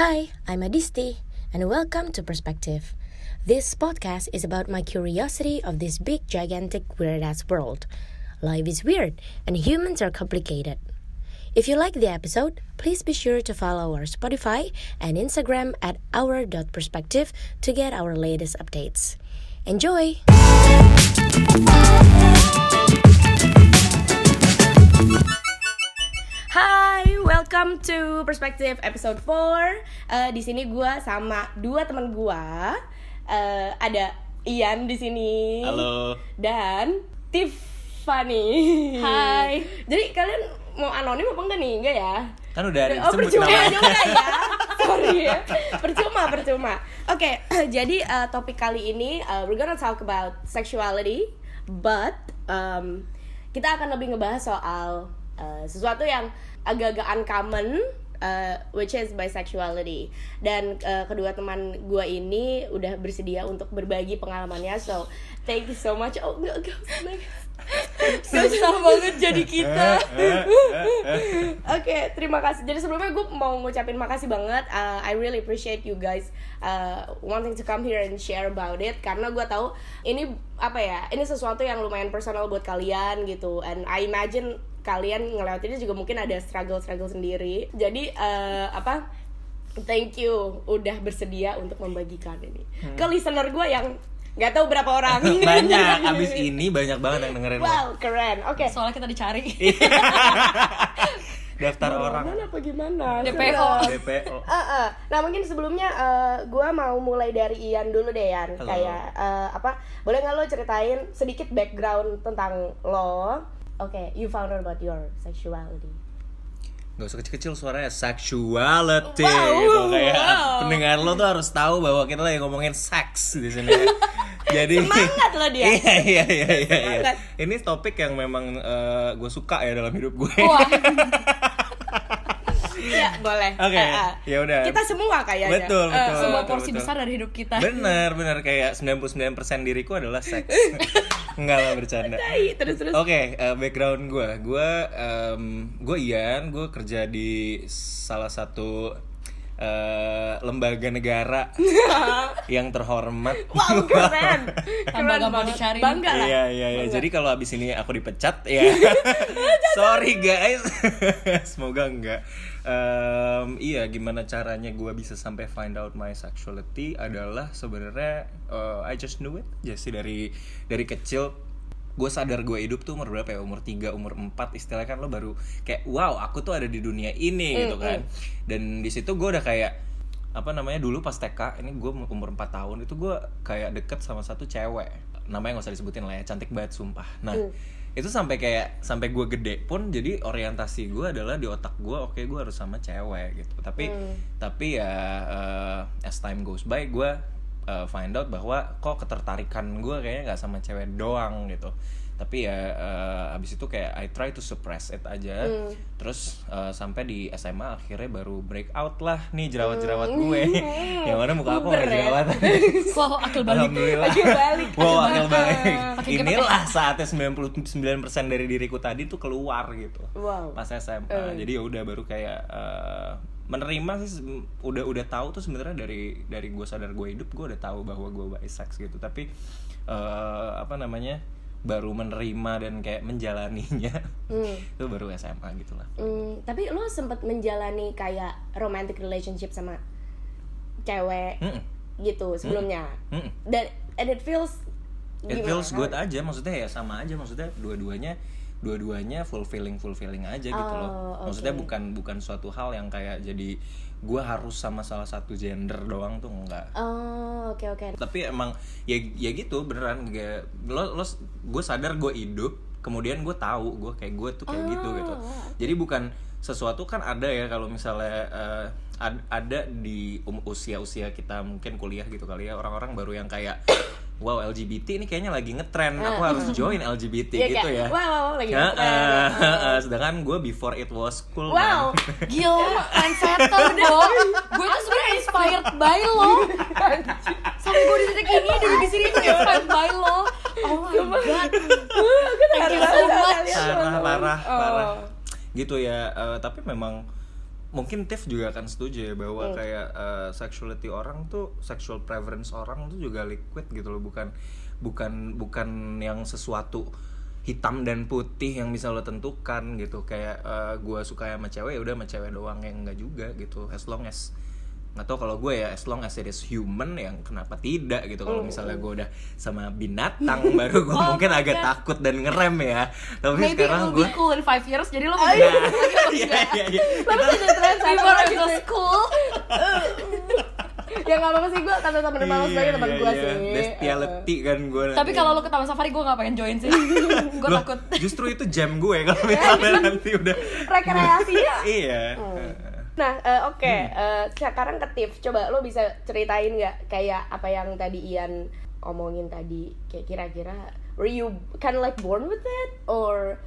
Hi, I'm Adisti, and welcome to Perspective. This podcast is about my curiosity of this big, gigantic, weird ass world. Life is weird, and humans are complicated. If you like the episode, please be sure to follow our Spotify and Instagram at our.perspective to get our latest updates. Enjoy! Hai, welcome to Perspective episode 4. Eh, di sini gua sama dua teman gua. Eh, ada Ian di sini. Halo. Dan Tiffany. Hai. Jadi kalian mau anonim apa enggak nih? Enggak ya? Kan udah Oh disebut percuma namanya. juga ya Sorry ya Percuma, percuma Oke, jadi uh, topik kali ini uh, We're gonna talk about sexuality But um, Kita akan lebih ngebahas soal uh, Sesuatu yang agak-agak uncommon uh, Which is bisexuality. Dan uh, kedua teman gue ini Udah bersedia untuk berbagi pengalamannya So, thank you so much. Oh, enggak, enggak Susah banget jadi kita. Oke, terima kasih. Jadi sebelumnya gue mau ngucapin makasih banget. Uh, I really appreciate you guys uh, wanting to come here and share about it. Karena gue tahu ini apa ya, ini sesuatu yang lumayan personal buat kalian gitu. And I imagine kalian ngelewatinnya juga mungkin ada struggle-struggle sendiri. Jadi uh, apa? Thank you udah bersedia untuk membagikan ini ke listener gue yang nggak tahu berapa orang. banyak abis ini banyak banget yang dengerin lo. Wow, keren. Oke. Soalnya kita dicari. daftar orang Mana apa gimana? DPO. DPO Eh, eh. Nah mungkin sebelumnya eh, gua mau mulai dari Ian dulu deh Ian Halo. Kayak eh, apa Boleh nggak lo ceritain sedikit background tentang lo Oke, you found out about your sexuality Gak usah kecil-kecil suaranya sexuality Wow, gitu kayak wow. pendengar lo tuh harus tahu bahwa kita lagi ngomongin seks di sini. Jadi Semangat lo dia. Iya iya iya iya. iya. Ini topik yang memang gue suka ya dalam hidup gue. Iya boleh Oke, Eh, eh. ya udah. Kita semua kayaknya Betul, Eh, betul. sebuah betul, porsi betul. besar dari hidup kita. Bener bener kayak 99% diriku adalah seks. Enggak lah bercanda. Tai, Terus terus Oke, eh, background gue, gue, gue Ian, gue kerja di salah satu eh, lembaga negara yang terhormat. Wow keren Keren Lembaga mau dicari. Bangga lah Iya iya iya. Jadi kalau abis ini aku dipecat ya, sorry guys. Semoga enggak. Em, iya, gimana caranya gue bisa sampai find out my sexuality adalah sebenarnya eh, I just knew it. Jadi dari dari kecil gue sadar gue hidup tuh umur berapa ya? Umur 3, umur 4 istilahnya kan lo baru kayak wow aku tuh ada di dunia ini gitu kan. dan di situ gue udah kayak apa namanya dulu pas TK ini gue umur 4 tahun itu gue kayak deket sama satu cewek. Namanya nggak usah disebutin lah ya cantik banget sumpah. Nah itu sampai kayak sampai gue gede pun jadi orientasi gue adalah di otak gue oke gue harus sama cewek gitu. Tapi tapi ya eh, as time goes by gue uh, find out bahwa kok ketertarikan gue kayaknya nggak sama cewek doang gitu tapi ya uh, abis itu kayak I try to suppress it aja. Terus uh, sampai di SMA akhirnya baru break out lah nih jerawat-jerawat gue. Yang mana muka aku nggak jerawatan Wow, akil balik. Alhamdulillah. Akil balik. Wow akil balik. Inilah saatnya 99% dari diriku tadi tuh keluar gitu. Wow. Pas SMA jadi ya udah baru kayak eh, menerima sih udah udah tahu tuh sebenarnya dari dari gue sadar gue hidup gue udah tahu bahwa gue bisex gitu. Tapi eh, apa namanya baru menerima dan kayak menjalaninya Hmm. itu baru SMA gitu lah Hmm, tapi lo sempet menjalani kayak romantic relationship sama cewek Mm-mm. gitu sebelumnya Mm-mm. dan and it feels It gimana? feels good aja maksudnya ya sama aja maksudnya dua-duanya dua-duanya fulfilling fulfilling aja gitu Oh, loh oke. maksudnya bukan bukan suatu hal yang kayak jadi gue harus sama salah satu gender doang tuh enggak. Oh oke oke. Tapi emang ya ya gitu beneran. Kayak lo lo gue sadar gue hidup kemudian gue tahu gue kayak gue tuh kayak gitu gitu. Jadi bukan sesuatu kan ada ya kalau misalnya ad- ada di um, usia usia kita mungkin kuliah gitu kali ya orang-orang baru yang kayak wow LGBT ini kayaknya lagi ngetren aku harus join LGBT Iya, gitu kayak, ya wow, wow, lagi Heeh, ngetren. heeh. sedangkan gue before it was cool wow man. Gila, trendsetter dong. Gue tuh sebenarnya inspired by lo. Sampai gue di titik ini, dari di sini tuh inspired by lo. Oh my god. Thank you so much. parah parah Oh. parah gitu ya eh, tapi memang mungkin Tiff juga akan setuju ya bahwa kayak uh, sexuality orang tuh sexual preference orang tuh juga liquid gitu loh. Bukan bukan bukan yang sesuatu hitam dan putih yang bisa lo tentukan gitu. Kayak uh, gue suka sama cewek ya udah sama cewek doang. Yang enggak juga gitu. As long as nggak tau kalau gue ya as long as it is human yang kenapa tidak gitu. Kalau misalnya gue udah sama binatang baru gue mungkin agak takut dan ngerem ya. Tapi Maybe sekarang gue cool in 5 years jadi lo Nah, iya iya iya. Lalu Kita- satu before it gitu. was cool Ya gak apa-apa sih gue kata temen malas sebagai temen Iya, gue iya, sih. Bestiality kan gue tapi kalau lo ke Taman Safari gue gak pengen join sih. Gue takut. justru itu jam gue kalau misalnya nanti udah Rekreasinya. Iya Nah, eh, oke, eh, sekarang ke Tiff, coba lo bisa ceritain nggak kayak apa yang tadi Ian omongin tadi, kayak kira-kira were you kind of like born with it, or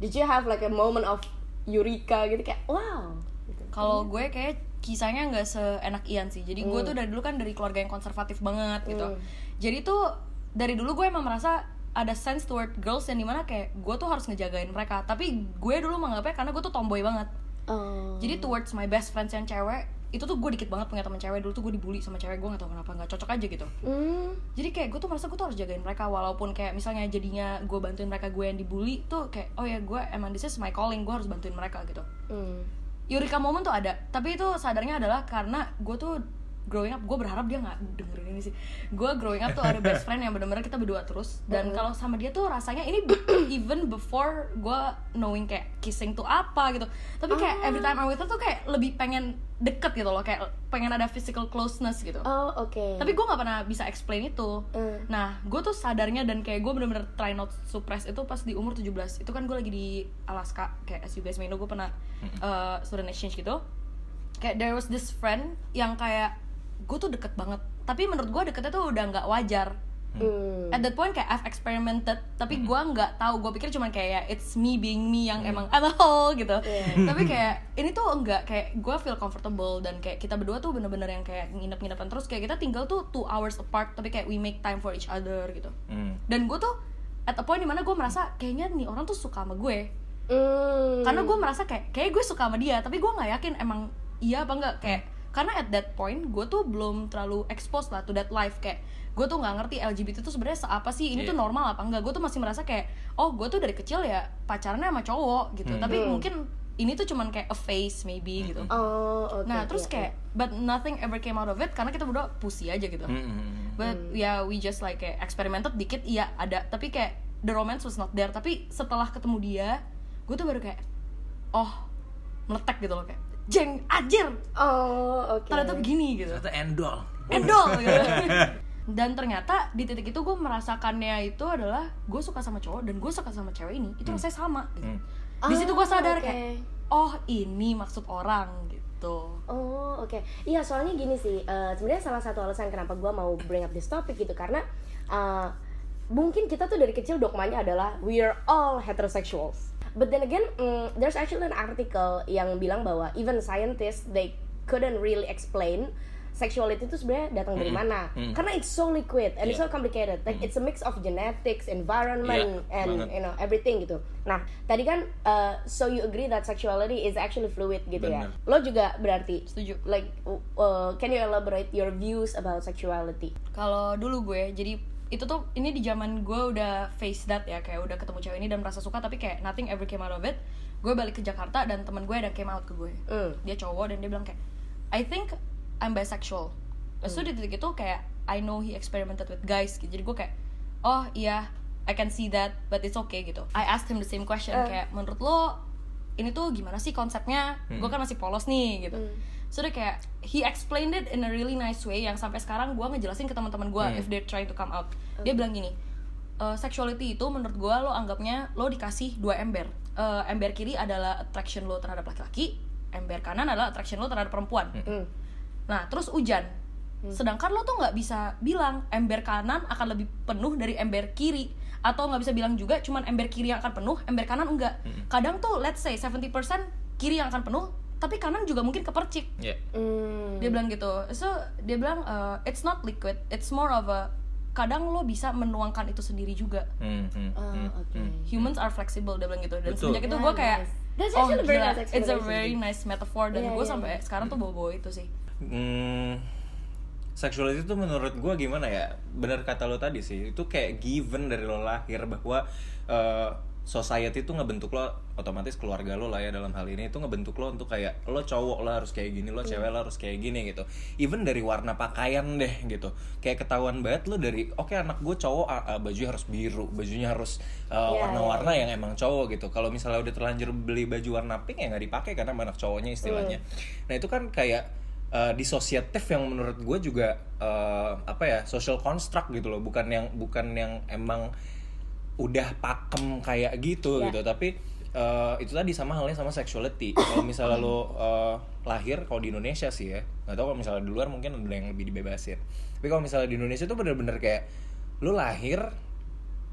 did you have like a moment of eureka gitu? Kayak wow, gitu. kalau gue kayak kisahnya nggak seenak Ian sih. Jadi gue tuh dari dulu kan dari keluarga yang konservatif banget gitu. Hmm. jadi tuh dari dulu gue emang merasa ada sense toward girls yang di mana kayak gue tuh harus ngejagain mereka. Tapi gue dulu menganggapnya karena gue tuh tomboy banget Oh. jadi towards my best friends yang cewek itu tuh gue dikit banget punya teman cewek dulu tuh gue dibully sama cewek gue gak tau kenapa nggak cocok aja gitu Hmm. jadi kayak gue tuh merasa gue tuh harus jagain mereka walaupun kayak misalnya jadinya gue bantuin mereka gue yang dibully tuh kayak oh ya gue emang this is my calling gue harus bantuin mereka gitu Hmm. Eureka moment tuh ada tapi itu sadarnya adalah karena gue tuh growing up gue berharap dia nggak dengerin ini sih. Gue growing up tuh ada best friend yang bener-bener kita berdua terus. Dan kalau sama dia tuh rasanya ini even before gue knowing kayak kissing tuh apa gitu. Tapi kayak every time I'm with her tuh kayak lebih pengen deket gitu loh kayak pengen ada physical closeness gitu. Oh oke. tapi gue nggak pernah bisa explain itu. Hmm. nah gue tuh sadarnya dan kayak gue bener-bener try not suppress itu pas di umur 17 itu kan gue lagi di Alaska kayak as you guys may know gue pernah uh, student exchange gitu. Kayak there was this friend yang kayak gue tuh deket banget. Tapi menurut gue deketnya tuh udah nggak wajar. Hmm. at that point kayak I've experimented tapi gue nggak tahu. Gue pikir cuman kayak it's me being me yang emang alcohol gitu. Iya. tapi kayak ini tuh enggak kayak gue feel comfortable dan kayak kita berdua tuh bener-bener yang kayak nginep-nginepan terus. Kayak kita tinggal tuh two hours apart tapi kayak we make time for each other gitu. Hmm. dan gue tuh at a point di mana gue merasa kayaknya nih orang tuh suka sama gue. Hmm. karena gue merasa kayak kayak gue suka sama dia tapi gue nggak yakin emang iya apa enggak kayak karena at that point gue tuh belum terlalu exposed lah to that life. Kayak gue tuh nggak ngerti LGBT tuh sebenarnya apa sih? Ini Iya. tuh normal apa enggak? Gue tuh masih merasa kayak oh gue tuh dari kecil ya pacarannya sama cowok gitu. Tapi Hmm. mungkin ini tuh cuman kayak a phase maybe gitu. Oh oke. nah terus oke. kayak but nothing ever came out of it karena kita berdua pussy aja gitu. Hmm. but ya we just like kayak experimented dikit iya ada. Tapi kayak the romance was not there. Tapi setelah ketemu dia gue tuh baru kayak oh meletek gitu loh kayak jeng anjir Oh oke. ternyata begini gitu Ternyata endol. endol gitu dan ternyata di titik itu gue merasakannya itu adalah gue suka sama cowok dan gue suka sama cewek ini itu rasanya sama gitu. Hmm. di situ gue sadar Oh, oke. kayak oh ini maksud orang gitu Oh oke, iya soalnya gini sih, eh, sebenarnya salah satu alasan kenapa gue mau bring up this topic gitu karena eh, mungkin kita tuh dari kecil dogmanya adalah we are all heterosexuals. But then again, mm, there's actually an article yang bilang bahwa even scientists they couldn't really explain sexuality itu sebenarnya datang dari mana Mm. karena it's so liquid and it's Yeah. so complicated like it's a mix of genetics environment Yeah, and banget. you know everything gitu nah tadi kan uh, so you agree that sexuality is actually fluid gitu ya Bener. lo juga berarti setuju like uh, can you elaborate your views about sexuality kalau dulu gue jadi itu tuh ini di zaman gue udah face that ya kayak udah ketemu cewek ini dan merasa suka tapi kayak nothing ever came out of it. Gue balik ke Jakarta dan teman gue ada came out ke gue Hmm. dia cowok dan dia bilang kayak I think I'm bisexual. Terus tuh di titik itu kayak I know he experimented with guys. Gitu. Jadi gue kayak oh iya I can see that but it's okay gitu. I asked him the same question Eh. kayak menurut lo ini tuh gimana sih konsepnya? Gue kan masih polos nih gitu. So dia kayak he explained it in a really nice way yang sampai sekarang gue ngejelasin ke teman-teman gue Hmm. if they're trying to come out dia bilang gini "Eh, sexuality itu menurut gue lo anggapnya lo dikasih dua ember. Eh, ember kiri adalah attraction lo terhadap laki-laki ember kanan adalah attraction lo terhadap perempuan. Hmm. Nah, terus hujan. Sedangkan lo tuh nggak bisa bilang ember kanan akan lebih penuh dari ember kiri atau nggak bisa bilang juga cuman ember kiri yang akan penuh, ember kanan enggak. Kadang tuh let's say 70% kiri yang akan penuh, tapi kanan juga mungkin kepercik. Ya. Hmm. Dia bilang gitu. So, dia bilang uh, it's not liquid, it's more of a kadang lo bisa menuangkan itu sendiri juga Hmm, hmm, Oh, hmm, oke. hmm. humans are flexible dia bilang gitu dan Betul. semenjak itu Yeah, gue kayak nice. That's oh actually a very gila nice it's a very nice metaphor dan Yeah, gue yeah, sampai yeah. sekarang tuh bawa-bawa itu sih Hmm, sexuality itu menurut gue gimana ya? Bener kata lo tadi sih itu kayak given dari lo lahir bahwa uh, society itu ngebentuk lo otomatis keluarga lo lah ya dalam hal ini itu ngebentuk lo untuk kayak lo cowok lo harus kayak gini lo cewek lo harus kayak gini gitu. Even dari warna pakaian deh gitu. Kayak ketahuan banget lo dari oke anak gue cowok ah, bajunya harus biru bajunya harus uh, Iya, warna-warna yang emang cowok gitu. Kalau misalnya udah terlanjur beli baju warna pink ya nggak dipakai karena anak cowoknya istilahnya. Nah itu kan kayak uh, disosiatif yang menurut gue juga uh, apa ya social construct gitu loh. Bukan yang bukan yang emang udah pakem kayak gitu Ya. gitu. Tapi uh, itu tadi sama halnya sama sexuality. Kalau misalnya lo uh, lahir kalau di Indonesia sih ya nggak tahu kalau misalnya di luar mungkin ada yang lebih dibebasin. Tapi kalau misalnya di Indonesia itu bener-bener kayak lo lahir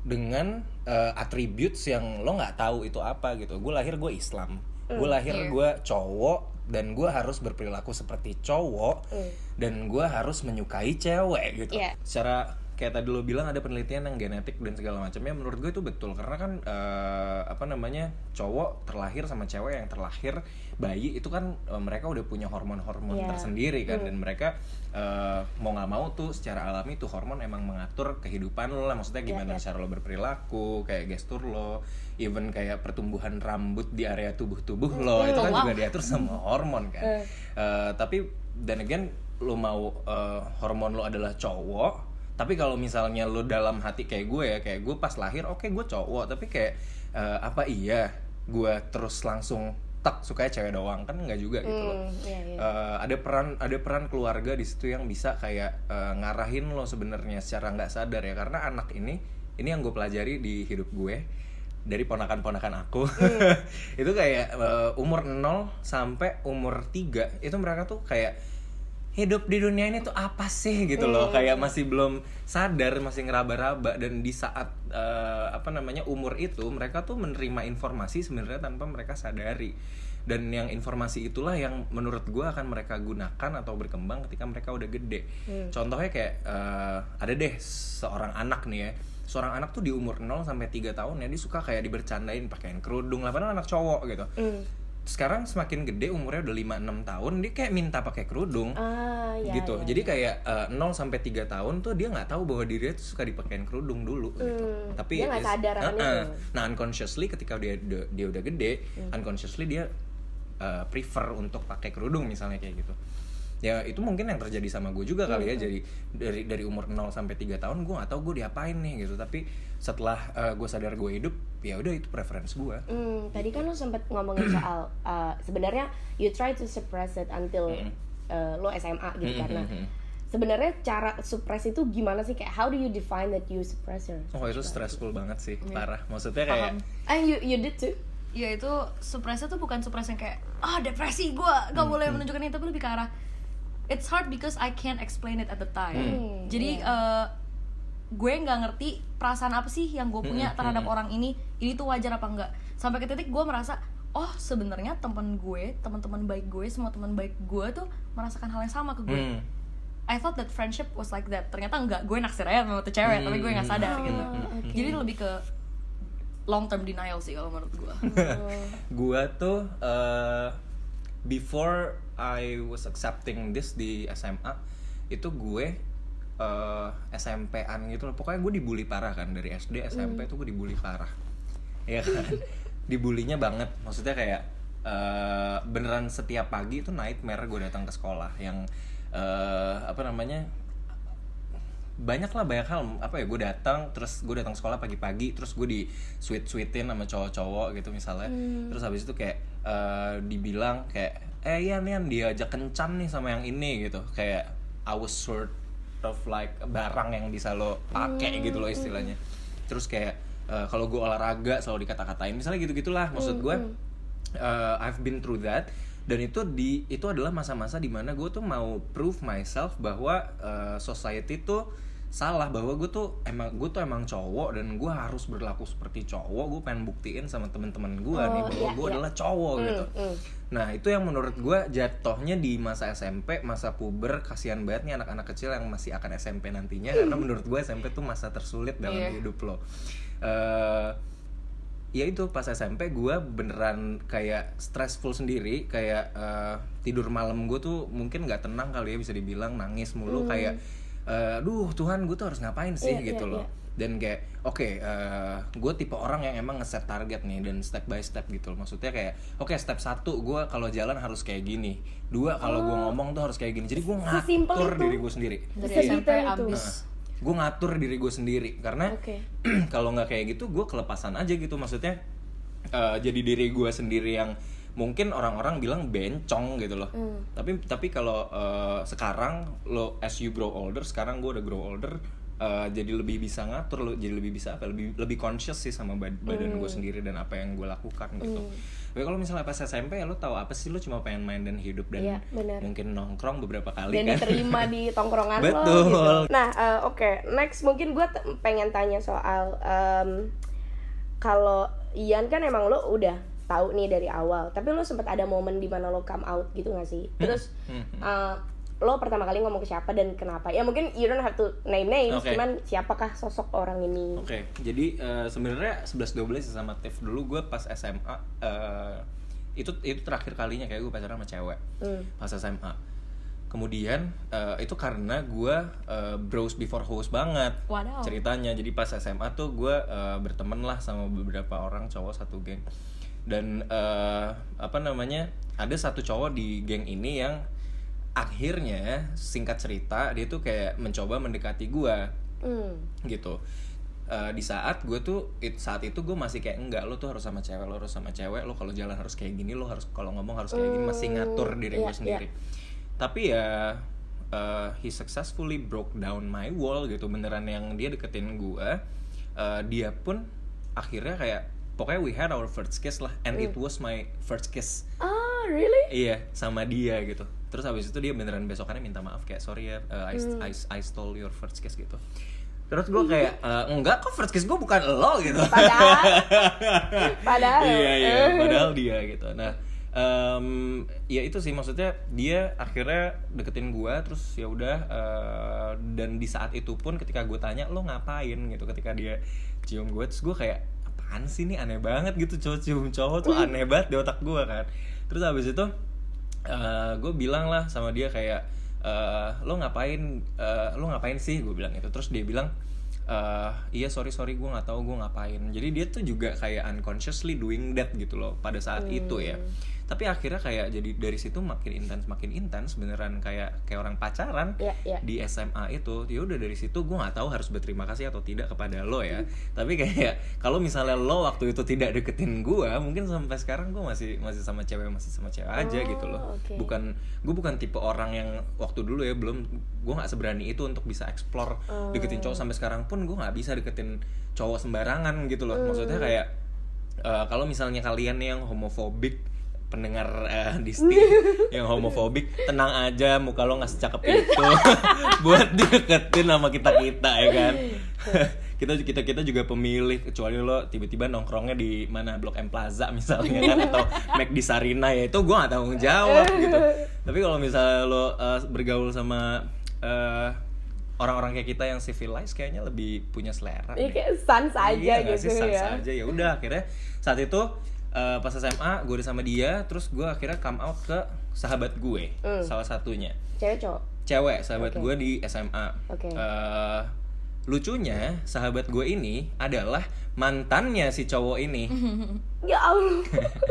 dengan uh, attributes yang lo nggak tahu itu apa gitu. Gue lahir gue Islam. Gue lahir Iya. gue cowok dan gue harus berperilaku seperti cowok Mm. dan gue harus menyukai cewek gitu Iya. secara kayak tadi lo bilang ada penelitian yang genetik dan segala macamnya menurut gue itu betul karena kan eh, apa namanya cowok terlahir sama cewek yang terlahir bayi itu kan eh, mereka udah punya hormon-hormon Iya. tersendiri kan dan mereka eh, mau nggak mau tuh secara alami tuh hormon emang mengatur kehidupan lo lah maksudnya gimana iya. cara lo berperilaku kayak gestur lo even kayak pertumbuhan rambut di area tubuh-tubuh lo itu kan wow. juga diatur sama hormon kan. Eh, tapi dan again lo mau eh, hormon lo adalah cowok tapi kalau misalnya lo dalam hati kayak gue ya kayak gue pas lahir oke gue cowok tapi kayak eh, apa iya gue terus langsung tak sukanya cewek doang kan nggak juga gitu loh Hmm, iya, iya. Eh, ada peran ada peran keluarga di situ yang bisa kayak eh, ngarahin lo sebenarnya secara nggak sadar ya karena anak ini ini yang gue pelajari di hidup gue dari ponakan-ponakan aku. Itu kayak eh, umur 0 sampai umur 3 itu mereka tuh kayak hidup di dunia ini tuh apa sih? gitu loh. Kayak masih belum sadar masih ngeraba-raba. Dan di saat eh, apa namanya umur itu mereka tuh menerima informasi sebenarnya tanpa mereka sadari. Dan yang informasi itulah yang menurut gua akan mereka gunakan atau berkembang ketika mereka udah gede. Contohnya kayak eh, ada deh seorang anak nih ya seorang anak tuh di umur 0 sampai 3 tahun ya dia suka kayak dibercandain pakaiin kerudung lah padahal anak cowok gitu Hmm. sekarang semakin gede umurnya udah 5-6 tahun dia kayak minta pakai kerudung Ah, ya, gitu ya. jadi kayak eh, 0 sampai 3 tahun tuh dia nggak tahu bahwa dirinya tuh suka dipakein kerudung dulu gitu Hmm, tapi dia is- sadar Uh-uh. itu. nah unconsciously ketika dia dia, dia udah gede Hmm. unconsciously dia eh, prefer untuk pakai kerudung misalnya kayak gitu ya itu mungkin yang terjadi sama gue juga kali Hmm. ya jadi dari dari umur 0 sampai 3 tahun gue nggak tahu gue diapain nih gitu. Tapi setelah eh, gue sadar gue hidup ya udah itu preference gue Hmm, tadi kan lo sempat ngomongin soal uh, sebenarnya you try to suppress it until uh, lo SMA gitu Mm, karena mm, mm. sebenarnya cara suppress itu gimana sih? Kayak how do you define that you suppress your oh itu stressful banget sih. Iya. parah. Maksudnya kayak Paham. and you you did too? Ya itu suppressnya tuh bukan suppress yang kayak ah depresi gue gak boleh menunjukkan itu tapi lebih ke arah it's hard because I can't explain it at the time. Hmm, jadi eh, gue nggak ngerti perasaan apa sih yang gue punya Hmm, terhadap hmm. orang ini. Ini tuh wajar apa enggak? Sampai ke titik gue merasa oh sebenarnya teman gue teman-teman baik gue semua teman baik gue tuh merasakan hal yang sama ke gue. Hmm, I thought that friendship was like that. Ternyata enggak. Gue naksir aja sama tuh cewek tapi gue nggak sadar Hmm, gitu oke. jadi lebih ke long term denial sih kalau menurut gue. Gua tuh eh, before I was accepting this di SMA itu gue eh, SMP-an gitu loh. Pokoknya gue dibully parah kan. Dari SD SMP tuh gue dibully parah. Ya kan? Dibulinya banget. Maksudnya kayak eh, beneran setiap pagi itu nightmare gue datang ke sekolah yang eh, apa namanya banyak lah banyak hal. Apa ya gue datang terus gue datang sekolah pagi-pagi terus gue di sweet sweetin sama cowok-cowok gitu misalnya. Terus habis itu kayak eh, dibilang kayak eh Yan Yan diajak kencan nih sama yang ini gitu. Kayak I was sort of like barang yang bisa lo pakai gitu loh istilahnya. Terus kayak eh, kalau gue olahraga selalu dikata-katain. Misalnya gitu gitulah maksud gue uh, I've been through that. Dan itu di itu adalah masa-masa di mana gue tuh mau prove myself bahwa uh, society tuh salah bahwa gue tuh emang gue tuh emang cowok dan gue harus berlaku seperti cowok gue pengen buktiin sama temen-temen gue nih Oh, bahwa iya, gue iya. adalah cowok gitu mm. nah itu yang menurut gue jatuhnya di masa SMP masa puber kasihan banget nih anak-anak kecil yang masih akan SMP nantinya karena menurut gue SMP tuh masa tersulit dalam Iya. hidup lo Eh, ya itu pas SMP gue beneran kayak stressful sendiri kayak eh, tidur malam gue tuh mungkin nggak tenang kali ya bisa dibilang nangis mulu kayak eh, aduh Tuhan gue tuh harus ngapain sih. Iya, gitu iya, loh. dan kayak oke gue tipe orang yang emang ngeset target nih dan step by step gitu loh. Maksudnya kayak oke step satu gue kalau jalan harus kayak gini. Dua kalau gue ngomong tuh harus kayak gini. Jadi gue Sesimpel ngatur itu. diri gue sendiri. Dari SMP abis gue ngatur diri gue sendiri. Karena Oke. kalau nggak kayak gitu gue kelepasan aja gitu. Maksudnya eh, jadi diri gue sendiri yang mungkin orang-orang bilang bencong gitu loh. Hmm. tapi tapi kalau eh, sekarang lo as you grow older sekarang gue udah grow older eh, jadi lebih bisa ngatur lo jadi lebih bisa apa lebih lebih conscious sih sama bad- badan gue sendiri dan apa yang gue lakukan gitu. Tapi kalau misalnya pas SMP ya lo tahu apa sih? Lo cuma pengen main dan hidup dan Iya, mungkin nongkrong beberapa kali dan kan. diterima di tongkrongan lo Betul. gitu. Nah, eh, oke, next mungkin gue pengen tanya soal em, kalau Ian kan emang lo udah tahu nih dari awal, tapi lo sempat ada momen di mana lo come out gitu gak sih? Terus Hmm. eh, lo pertama kali ngomong ke siapa dan kenapa? Ya mungkin you don't have to name names, Oke. cuman siapakah sosok orang ini? Oke, jadi eh, sebenarnya 11 12 ya sama Tiff dulu gue pas SMA eh, itu itu terakhir kalinya kayak gue pacaran sama cewek Hmm. pas SMA. Kemudian eh, itu karena gue eh, bros before host banget Wadaw. ceritanya. Jadi pas SMA tuh gue eh, berteman lah sama beberapa orang cowok satu geng. Dan eh, apa namanya ada satu cowok di geng ini yang akhirnya singkat cerita dia tuh kayak mencoba mendekati gue Hmm. gitu. Eh, di saat gue tuh it- saat itu gue masih kayak enggak lo tuh harus sama cewek lo harus sama cewek lo kalau jalan harus kayak gini lo harus kalau ngomong harus kayak gini masih ngatur diri iya, gue sendiri. Tapi ya eh, he successfully broke down my wall gitu beneran yang dia deketin gue eh, dia pun akhirnya kayak pokoknya we had our first kiss lah and it was my first kiss Ah, really? Iya, sama dia gitu. Terus habis itu dia beneran besokannya minta maaf kayak sorry ya, uh, I, I, I stole your first kiss gitu. Terus gue kayak "Eh, enggak kok first kiss gue bukan lo gitu. Padahal, padahal. iya iya, padahal dia gitu. Nah, em, ya itu sih maksudnya dia akhirnya deketin gue terus ya udah eh, dan di saat itu pun ketika gue tanya lo ngapain gitu ketika dia cium gue terus gue kayak apaan sih ini? Aneh banget gitu cowok cium cowok tuh aneh banget di otak gue kan. Terus habis itu gue bilang lah sama dia kayak eh, lo ngapain eh, lo ngapain sih? Gue bilang itu terus dia bilang eh, iya sorry sorry gue nggak tahu gue ngapain. Jadi dia tuh juga kayak unconsciously doing that gitu loh pada saat itu ya tapi akhirnya kayak jadi dari situ makin intens makin intens beneran kayak kayak orang pacaran Iya, iya. di SMA itu ya udah dari situ gue nggak tahu harus berterima kasih atau tidak kepada lo ya tapi kayak kalau misalnya lo waktu itu tidak deketin gue mungkin sampai sekarang gue masih masih sama cewek masih sama cewek aja Oh, gitu loh oke. bukan gue bukan tipe orang yang waktu dulu ya belum gue nggak seberani itu untuk bisa explore Oh. deketin cowok sampai sekarang pun gue nggak bisa deketin cowok sembarangan gitu loh Hmm. maksudnya kayak eh, kalau misalnya kalian yang homofobik pendengar eh, Disti yang homofobik tenang aja muka lo nggak secakep itu. Buat deketin sama kita kita ya kan? Kita kita kita juga pemilih kecuali lo tiba-tiba nongkrongnya di mana? Blok M Plaza misalnya kan atau Mac di Sarina ya itu gue gak tanggung jawab gitu. Tapi kalau misalnya lo eh, bergaul sama eh, orang-orang kayak kita yang civilized kayaknya lebih punya selera deh. kayak sans aja Iya gitu sih, sans ya. aja. Ya udah akhirnya saat itu eh, pas SMA gue udah sama dia terus gue akhirnya come out ke sahabat gue Hmm. salah satunya Cewek cowok. cewek sahabat Oke. gue di SMA Oke. Eh, lucunya sahabat gue ini adalah mantannya si cowok ini Ya Allah.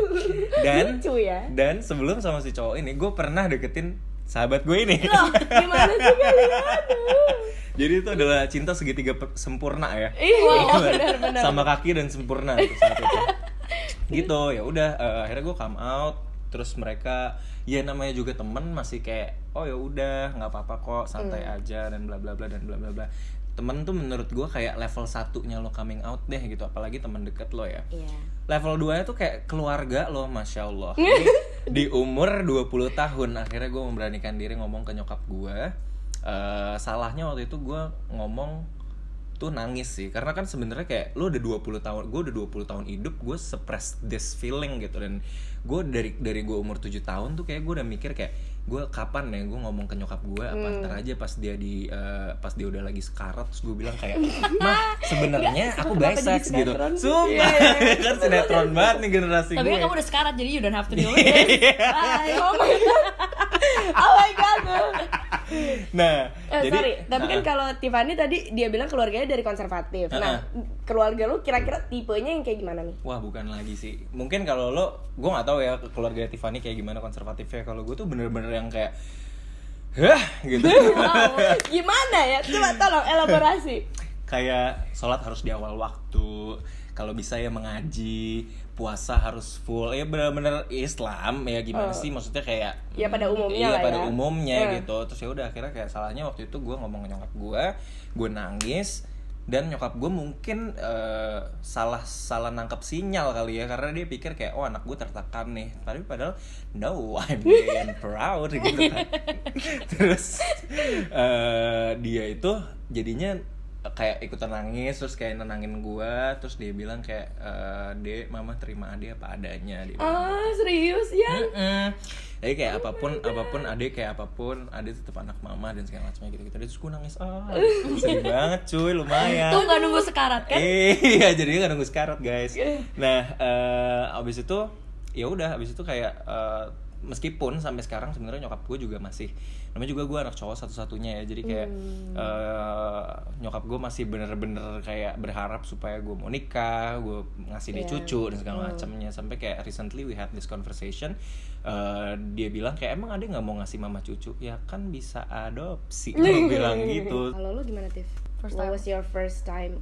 dan Lucu ya. dan sebelum sama si cowok ini gue pernah deketin sahabat gue ini Loh, gimana sih jadi itu adalah cinta segitiga sempurna ya Iya, benar-benar. sama kaki dan sempurna itu saat itu gitu ya udah eh, akhirnya gue come out. Terus mereka ya namanya juga temen masih kayak oh ya udah nggak apa-apa kok santai Hmm. aja dan bla bla bla dan bla bla bla. Temen tuh menurut gue kayak level satunya lo coming out deh gitu. Apalagi temen deket lo ya. Iya. level 2 nya tuh kayak keluarga lo masya Allah. Ini di umur 20 tahun akhirnya gue memberanikan diri ngomong ke nyokap gue eh, salahnya waktu itu gue ngomong tuh nangis sih. Karena kan sebenarnya kayak lu udah 20 tahun gue udah 20 tahun hidup gue suppress this feeling gitu. Dan gue dari dari gue umur 7 tahun tuh kayak gue udah mikir kayak gue kapan ya gue ngomong ke nyokap gue apa Hmm. ntar aja pas dia di eh, pas dia udah lagi sekarat terus gue bilang kayak mah sebenarnya aku jadi gitu. sumpah Iya, iya. kan sinetron banget nih generasi Tapi gue. kan kamu udah sekarat jadi you don't have to deal with it. Bye. oh my god. Oh my god nah Eh, jadi sorry, tapi kan nah, kalau Tiffany tadi dia bilang keluarganya dari konservatif. Nah, keluarga lu kira-kira tipenya yang kayak gimana nih? Wah bukan lagi sih. Mungkin kalau lo, gue nggak tahu ya keluarga Tiffany kayak gimana konservatifnya. Kalau gue tuh bener-bener yang kayak, hah gitu. Wow, gimana ya? Coba tolong elaborasi. kayak sholat harus di awal waktu. Kalau bisa ya mengaji, puasa harus full. Ya bener-bener Islam ya gimana Oh. sih? Maksudnya kayak Ya, pada umumnya iya, lah pada ya. umumnya Hmm. gitu. Terus ya udah akhirnya kayak salahnya waktu itu gue ngomong ke nyokap gue, gue nangis dan nyokap gue mungkin eh, salah salah nangkep sinyal kali ya karena dia pikir kayak oh anak gue tertekan nih tapi padahal no I'm being proud gitu kan terus eh, dia itu jadinya kayak ikutan nangis terus kayak nenangin gue terus dia bilang kayak eh, dek mama terima ade apa adanya dia Ah, serius ya? Mm-mm. Jadi kayak apa pun, apa pun adik kayak apa pun, adik tetap anak mama dan segala macamnya gitu-gitu. Terus gue nangis, ah, sedih banget cuy, lumayan. Tuh nggak nunggu sekarat kan? Iya, jadinya gak nunggu sekarat guys. Nah, eh abis itu ya udah, abis itu kayak eh, meskipun sampai sekarang sebenarnya nyokap gue juga masih, namanya juga gue anak cowok satu-satunya ya, jadi kayak eh, nyokap gue masih bener-bener kayak berharap supaya gue mau nikah, gue ngasih dia Iya. cucu dan segala macamnya. Sampai kayak recently we had this conversation, eh, dia bilang kayak emang ada nggak mau ngasih mama cucu? Ya kan bisa adopsi, gue bilang gitu. Kalau lu gimana, Tiff? First What time. was your first time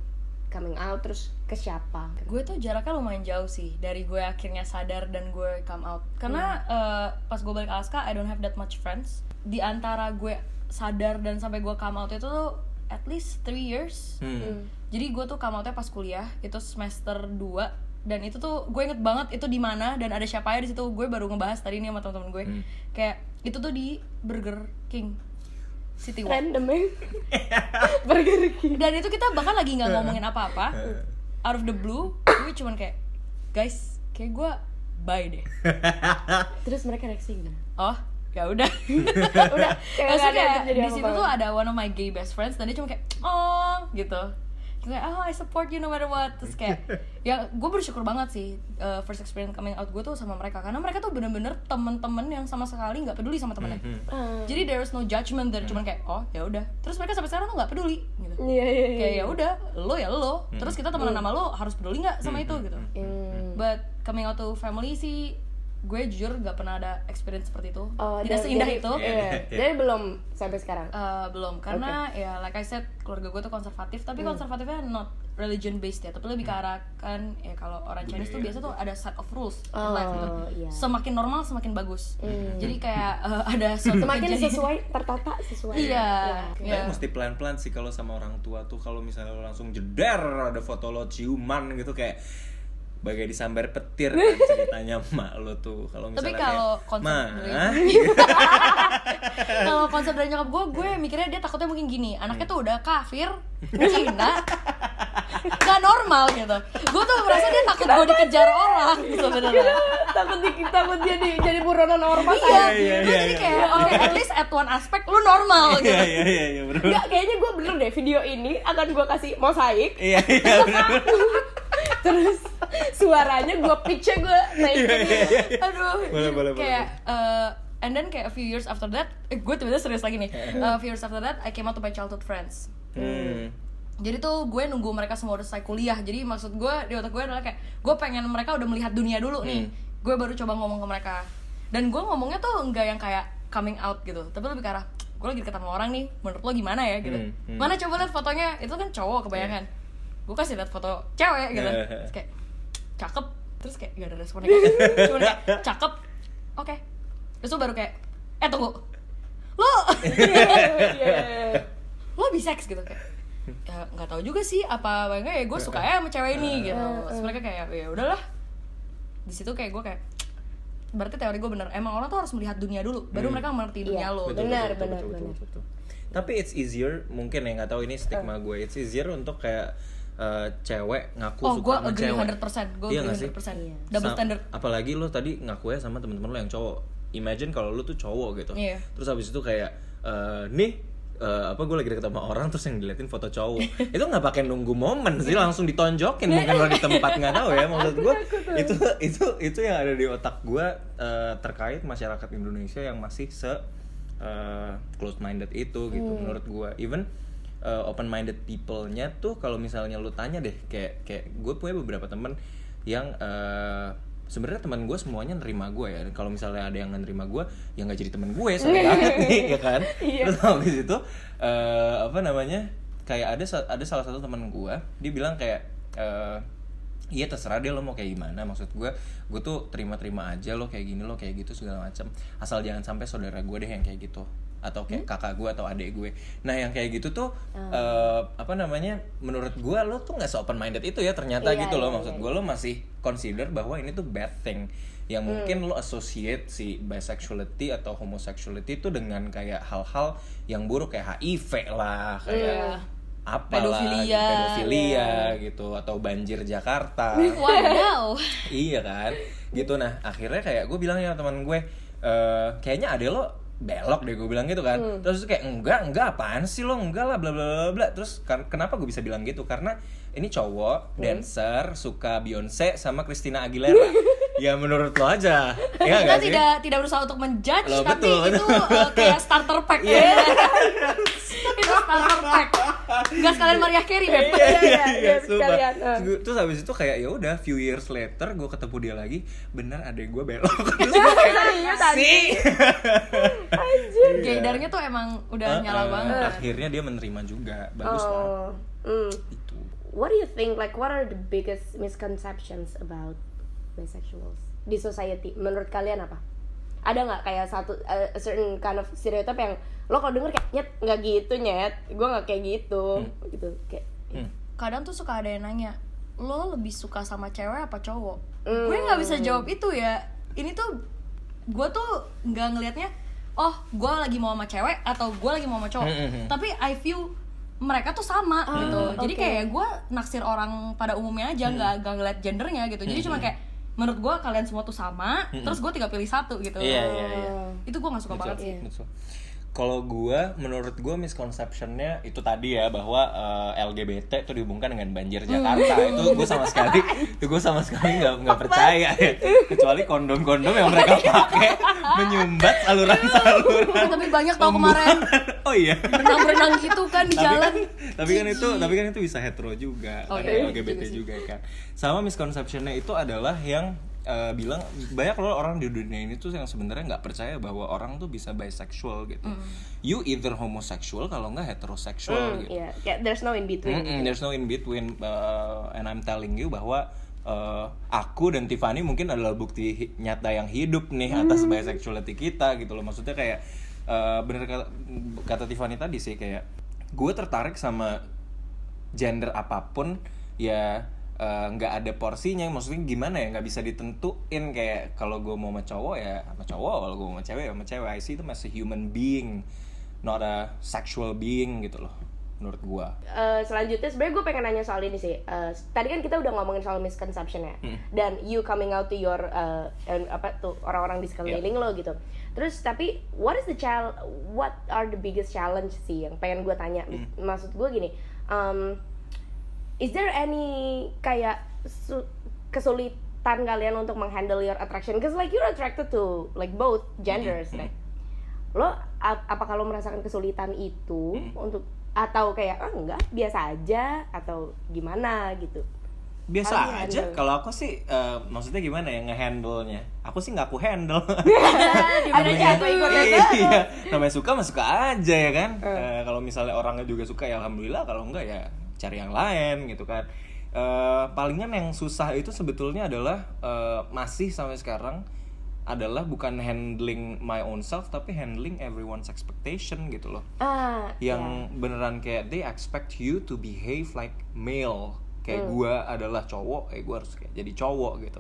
coming out terus ke siapa? gue tuh jaraknya lumayan jauh sih dari gue akhirnya sadar dan gue come out. Karena eh, pas gue balik Alaska I don't have that much friends. Di antara gue sadar dan sampai gue come out itu tuh at least three years. Hmm. jadi gue tuh come outnya pas kuliah itu semester 2 dan itu tuh gue inget banget itu di mana dan ada siapa ya di situ. Gue baru ngebahas tadi nih sama teman-teman gue. Hmm. kayak itu tuh di Burger King City Walk. Random ya? Burger King. dan itu kita bahkan lagi nggak ngomongin apa-apa. Out of the blue gue cuman kayak guys kayak gue bye deh. Terus mereka reaksi gimana? oh ya udah. Udah, kayak Maksudnya di situ tuh ada one of my gay best friends dan dia cuma kayak oh gitu kayak oh I support you no matter what. Terus kayak ya gue bersyukur banget sih uh, first experience coming out gue tuh sama mereka. Karena mereka tuh bener-bener temen-temen yang sama sekali nggak peduli sama temennya. Ah. jadi there is no judgment there. Cuman kayak oh ya udah. Terus mereka sampai sekarang tuh nggak peduli gitu. Iya, iya, iya. kayak ya udah lo ya lo. Terus kita temenan sama lo harus peduli nggak sama itu gitu. Hmm. but coming out to family sih gue jujur nggak pernah ada experience seperti itu Oh, tidak dan- seindah jadi- itu Iya, Iya. Jadi belum sampai sekarang. Eh, belum karena ya like I said keluarga gue tuh konservatif tapi konservatifnya not religion based ya tapi lebih ke arah kan ya kalau orang Chinese tuh biasa tuh ada set of rules in Oh, life gitu. iya. semakin normal semakin bagus jadi kayak eh, ada suatu Semakin kejadian- sesuai, tertata sesuai. iya Tapi iya. mesti pelan-pelan sih kalau sama orang tua tuh kalau misalnya lo langsung jeder ada foto lo ciuman gitu kayak bagai disambar petir kan ceritanya mak lo tuh. Kalau tapi misalnya kalau kayak, konsep "Ma, dari kalau konsep dari nyokap gue gue mikirnya dia takutnya mungkin gini anaknya tuh udah kafir Cina nggak normal gitu. Gue tuh merasa dia takut gue dikejar orang gitu sebenarnya takut di, takut dia di, jadi buronan ormas iya, iya, iya, jadi iya. kayak oke at least at one aspect lu normal gitu. iya iya iya iya bener Enggak, kayaknya gue bener deh video ini akan gue kasih mosaik. Iya iya bener terus suaranya gue pitchnya gue naikin aduh Boleh, boleh, kayak eh, and then kayak a few years after that eh, gue tiba-tiba serius lagi nih. Eh, a few years after that I came out to my childhood friends. Hmm. jadi tuh gue nunggu mereka semua udah selesai kuliah. Jadi maksud gue di otak gue adalah kayak gue pengen mereka udah melihat dunia dulu nih. Gue baru coba ngomong ke mereka. Dan gue ngomongnya tuh enggak yang kayak coming out gitu. Tapi lebih ke arah gue lagi sama orang nih. Menurut lo gimana ya gitu. Hmm, hmm. mana coba lihat fotonya? Itu kan cowok kebanyakan gue kasih lihat foto cewek gitu. Iya. terus kayak cakep. Terus kayak gak ada respon negatif cuma kayak cakep. Oke. Terus lo baru kayak eh tunggu. Lo Iya. lo bisex gitu kayak. Ya nggak tahu juga sih apa enggak ya gue suka ya sama cewek ini gitu. Terus mereka kayak ya udahlah. Di situ kayak gue kayak berarti teori gue bener. Emang orang tuh harus melihat dunia dulu baru mereka mengerti dunia Iya. lo Betul. Benar, benar, benar. Tapi it's easier mungkin ya nggak tahu ini stigma Eh. gue. It's easier untuk kayak eh, cewek ngaku oh suka gue sama agree cewek. 100% gue Iya agree nggak sih? 100% Iya. double Sa- standard Apalagi lo tadi ngaku ya sama temen-temen lo yang cowok. Imagine kalau lo tuh cowok gitu. Iya. Terus habis itu kayak eh, nih eh, apa gue lagi deket sama orang terus yang diliatin foto cowok itu nggak pakai nunggu momen sih langsung ditonjokin mungkin lo di tempat nggak tahu ya maksud gue itu itu itu yang ada di otak gue eh, terkait masyarakat Indonesia yang masih se close minded itu gitu menurut gue even open minded people-nya tuh kalau misalnya lu tanya deh kayak kayak gue punya beberapa temen yang eh, sebenarnya teman gue semuanya nerima gue ya. Kalau misalnya ada yang nerima gue ya nggak jadi teman gue sorry banget nih ya kan? Terus habis itu eh, apa namanya kayak ada ada salah satu teman gue dia bilang kayak eh, Iya terserah deh lo mau kayak gimana. Maksud gue gue tuh terima-terima aja lo kayak gini lo kayak gitu segala macam asal jangan sampai saudara gue deh yang kayak gitu atau kayak kakak gue atau adik gue. Nah yang kayak gitu tuh eh, apa namanya menurut gue lo tuh nggak open minded itu ya ternyata Iya, gitu loh. iya, maksud gue lo masih consider bahwa ini tuh bad thing. Yang mungkin lo associate si bisexuality atau homosexuality itu dengan kayak hal-hal yang buruk kayak HIV lah kayak apa Pedofilia. pedofilia gitu atau banjir Jakarta. Wadaw. iya kan? Gitu. Nah akhirnya kayak gue bilang ya teman gue eh kayaknya ada lo belok deh gue bilang gitu kan. Terus kayak enggak enggak apaan sih lo? Enggak lah bla bla bla bla terus kenapa gue bisa bilang gitu? Karena ini cowok dancer suka Beyonce sama Christina Aguilera ya menurut lo aja. Ya kita gak sih? tidak tidak berusaha untuk menjudge tapi betul, itu betul. uh, kayak starter pack. Iya. itu starter pack. Nggak sekalian Mariah Carey beb. Iya, iya, iya, sekalian, eh. Terus, habis itu kayak ya udah few years later gue ketemu dia lagi bener ada gue belok. Terus gue kayak Serius, sih Gaydarnya tuh emang udah nyala Eh, banget. Akhirnya dia menerima juga. Bagus lah. Oh, mm. itu. What do you think? Like, what are the biggest misconceptions about bisexuals di society? Menurut kalian apa? Ada nggak kayak satu uh, a certain kind of stereotype yang lo kalau denger kayak nyet nggak gitu nyet, gue nggak kayak gitu, gitu kayak. Hmm. kadang tuh suka ada yang nanya lo lebih suka sama cewek apa cowok Hmm. gue nggak bisa jawab itu ya ini tuh gue tuh nggak ngelihatnya oh gue lagi mau sama cewek atau gue lagi mau sama cowok Hmm, hmm, hmm. tapi I view mereka tuh sama gitu jadi oke. kayak gue naksir orang pada umumnya aja nggak nggak ngeliat gendernya gitu jadi cuma kayak menurut gue kalian semua tuh sama terus gue tinggal pilih satu gitu. Iya iya iya. Itu gue nggak suka Betul, banget sih. Betul. Kalau gue, menurut gue misconceptionnya itu tadi ya bahwa eh, LGBT itu dihubungkan dengan banjir Jakarta. itu gue sama sekali, itu gue sama sekali nggak nggak percaya ya. Kecuali kondom-kondom yang mereka pakai menyumbat saluran-saluran. tapi banyak tau kemarin oh iya. berenang-berenang gitu kan di tapi jalan kan, tapi kan itu tapi kan itu bisa hetero juga Oh, ada iya, LGBT iya juga kan sama misconceptionnya itu adalah yang eh, bilang banyak loh orang di dunia ini tuh yang sebenarnya nggak percaya bahwa orang tuh bisa bisexual gitu. Mm. you either homosexual kalau nggak heterosexual Hmm, gitu. iya, kayak there's no in between. Mm-mm, there's no in between uh, and I'm telling you bahwa uh, aku dan Tiffany mungkin adalah bukti nyata yang hidup nih atas bisexuality kita gitu loh. Maksudnya kayak uh, bener kata, kata Tiffany tadi sih kayak gue tertarik sama gender apa pun ya uh, nggak ada porsinya. Maksudnya gimana ya? Nggak bisa ditentuin. Kayak kalau gue mau sama cowok ya sama cowok. Kalau gue mau sama cewek ya sama cewek. I see itu masih human being not a sexual being gitu loh menurut gue Eh, selanjutnya sebenarnya gue pengen nanya soal ini sih. Eh, tadi kan kita udah ngomongin soal misconception ya, dan you coming out to your eh, and apa tuh orang-orang di sekeliling lo gitu. Terus tapi what is the chal what are the biggest challenge sih yang pengen gue tanya? Maksud gue gini, um, is there any kayak su- kesulitan kalian untuk menghandle your attraction? Because like you're attracted to like both genders, right? lo ap- apa kalau merasakan kesulitan itu untuk atau kayak ah enggak biasa aja atau gimana gitu? Biasa you aja. kalau aku sih eh, maksudnya gimana ya ngehandle nya aku sih nggak aku handle ada jatuh ikut iya namanya suka mah suka aja ya kan? Eh, kalau misalnya orangnya juga suka ya alhamdulillah. Kalau enggak ya cari yang lain gitu kan. Eh, palingan yang susah itu sebetulnya adalah eh, masih sampai sekarang adalah bukan handling my own self tapi handling everyone's expectation gitu loh. Ah yang beneran kayak they expect you to behave like male. Kayak gua adalah cowok eh gua harus kayak jadi cowok gitu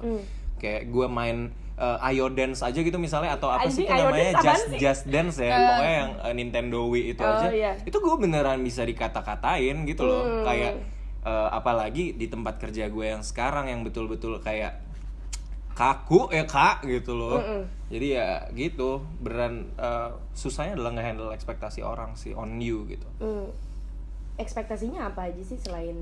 kayak gue main uh, Ayo Dance aja gitu misalnya atau apa sih itu namanya Just sih? Just Dance ya pokoknya yang uh, Nintendo Wii itu Oh, aja iya. itu gue beneran bisa dikata-katain gitu loh Hmm. kayak uh, apalagi di tempat kerja gue yang sekarang yang betul-betul kayak kaku ya kak gitu loh jadi ya gitu beneran uh, susahnya adalah ngehandle ekspektasi orang sih on you gitu Hmm. ekspektasinya apa aja sih selain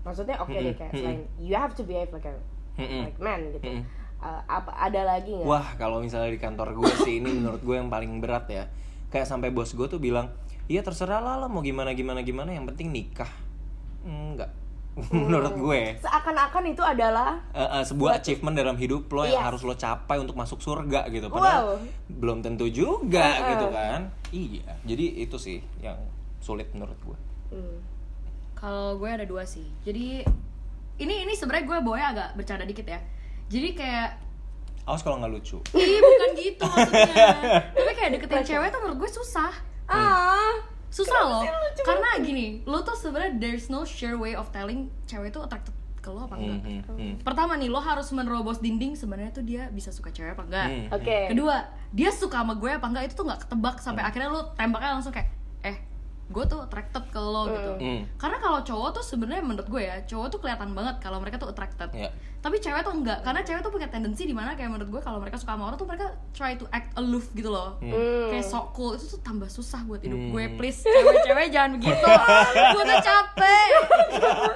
maksudnya oke deh kayak selain you have to behave like a Mm-mm. like man gitu Mm-mm. Uh, apa ada lagi nggak Wah, kalau misalnya di kantor gue sih ini menurut gue yang paling berat ya. Kayak sampai bos gue tuh bilang, "Iya terserah lah, lah mau gimana gimana gimana, yang penting nikah." Enggak. menurut gue seakan-akan itu adalah eh, eh, sebuah achievement dalam hidup lo yang Yes. harus lo capai untuk masuk surga gitu. Padahal Wow. belum tentu juga Uh-uh. gitu kan. Iya. Jadi itu sih yang sulit menurut gue. hmm, Kalau gue ada dua sih. Jadi ini ini sebenarnya gue bawanya agak bercanda dikit ya. Jadi kayak Awas kalau nggak lucu. Ih bukan gitu maksudnya. Tapi kayak deketin cewek tuh menurut gue susah. Ah. Susah loh. Karena gini Lo tuh sebenarnya there's no sure way of telling Cewek tuh attracted ke lo apa enggak. Hmm, hmm, hmm. Pertama nih lo harus menerobos dinding sebenarnya tuh dia bisa suka cewek apa enggak. Hmm. oke. Kedua dia suka sama gue apa enggak itu tuh nggak ketebak Sampai akhirnya lo tembaknya langsung kayak Eh gue tuh attracted ke lo gitu. Hmm. Karena kalau cowok tuh sebenarnya menurut gue ya Cowok tuh kelihatan banget kalau mereka tuh attracted. Iya. tapi cewek tuh enggak karena cewek tuh punya tendensi di mana kayak menurut gue kalau mereka suka sama orang tuh mereka try to act aloof gitu loh. Hmm. kayak sok cool itu tuh tambah susah buat hidup Hmm. gue please. Cewek-cewek jangan begitu gue udah capek.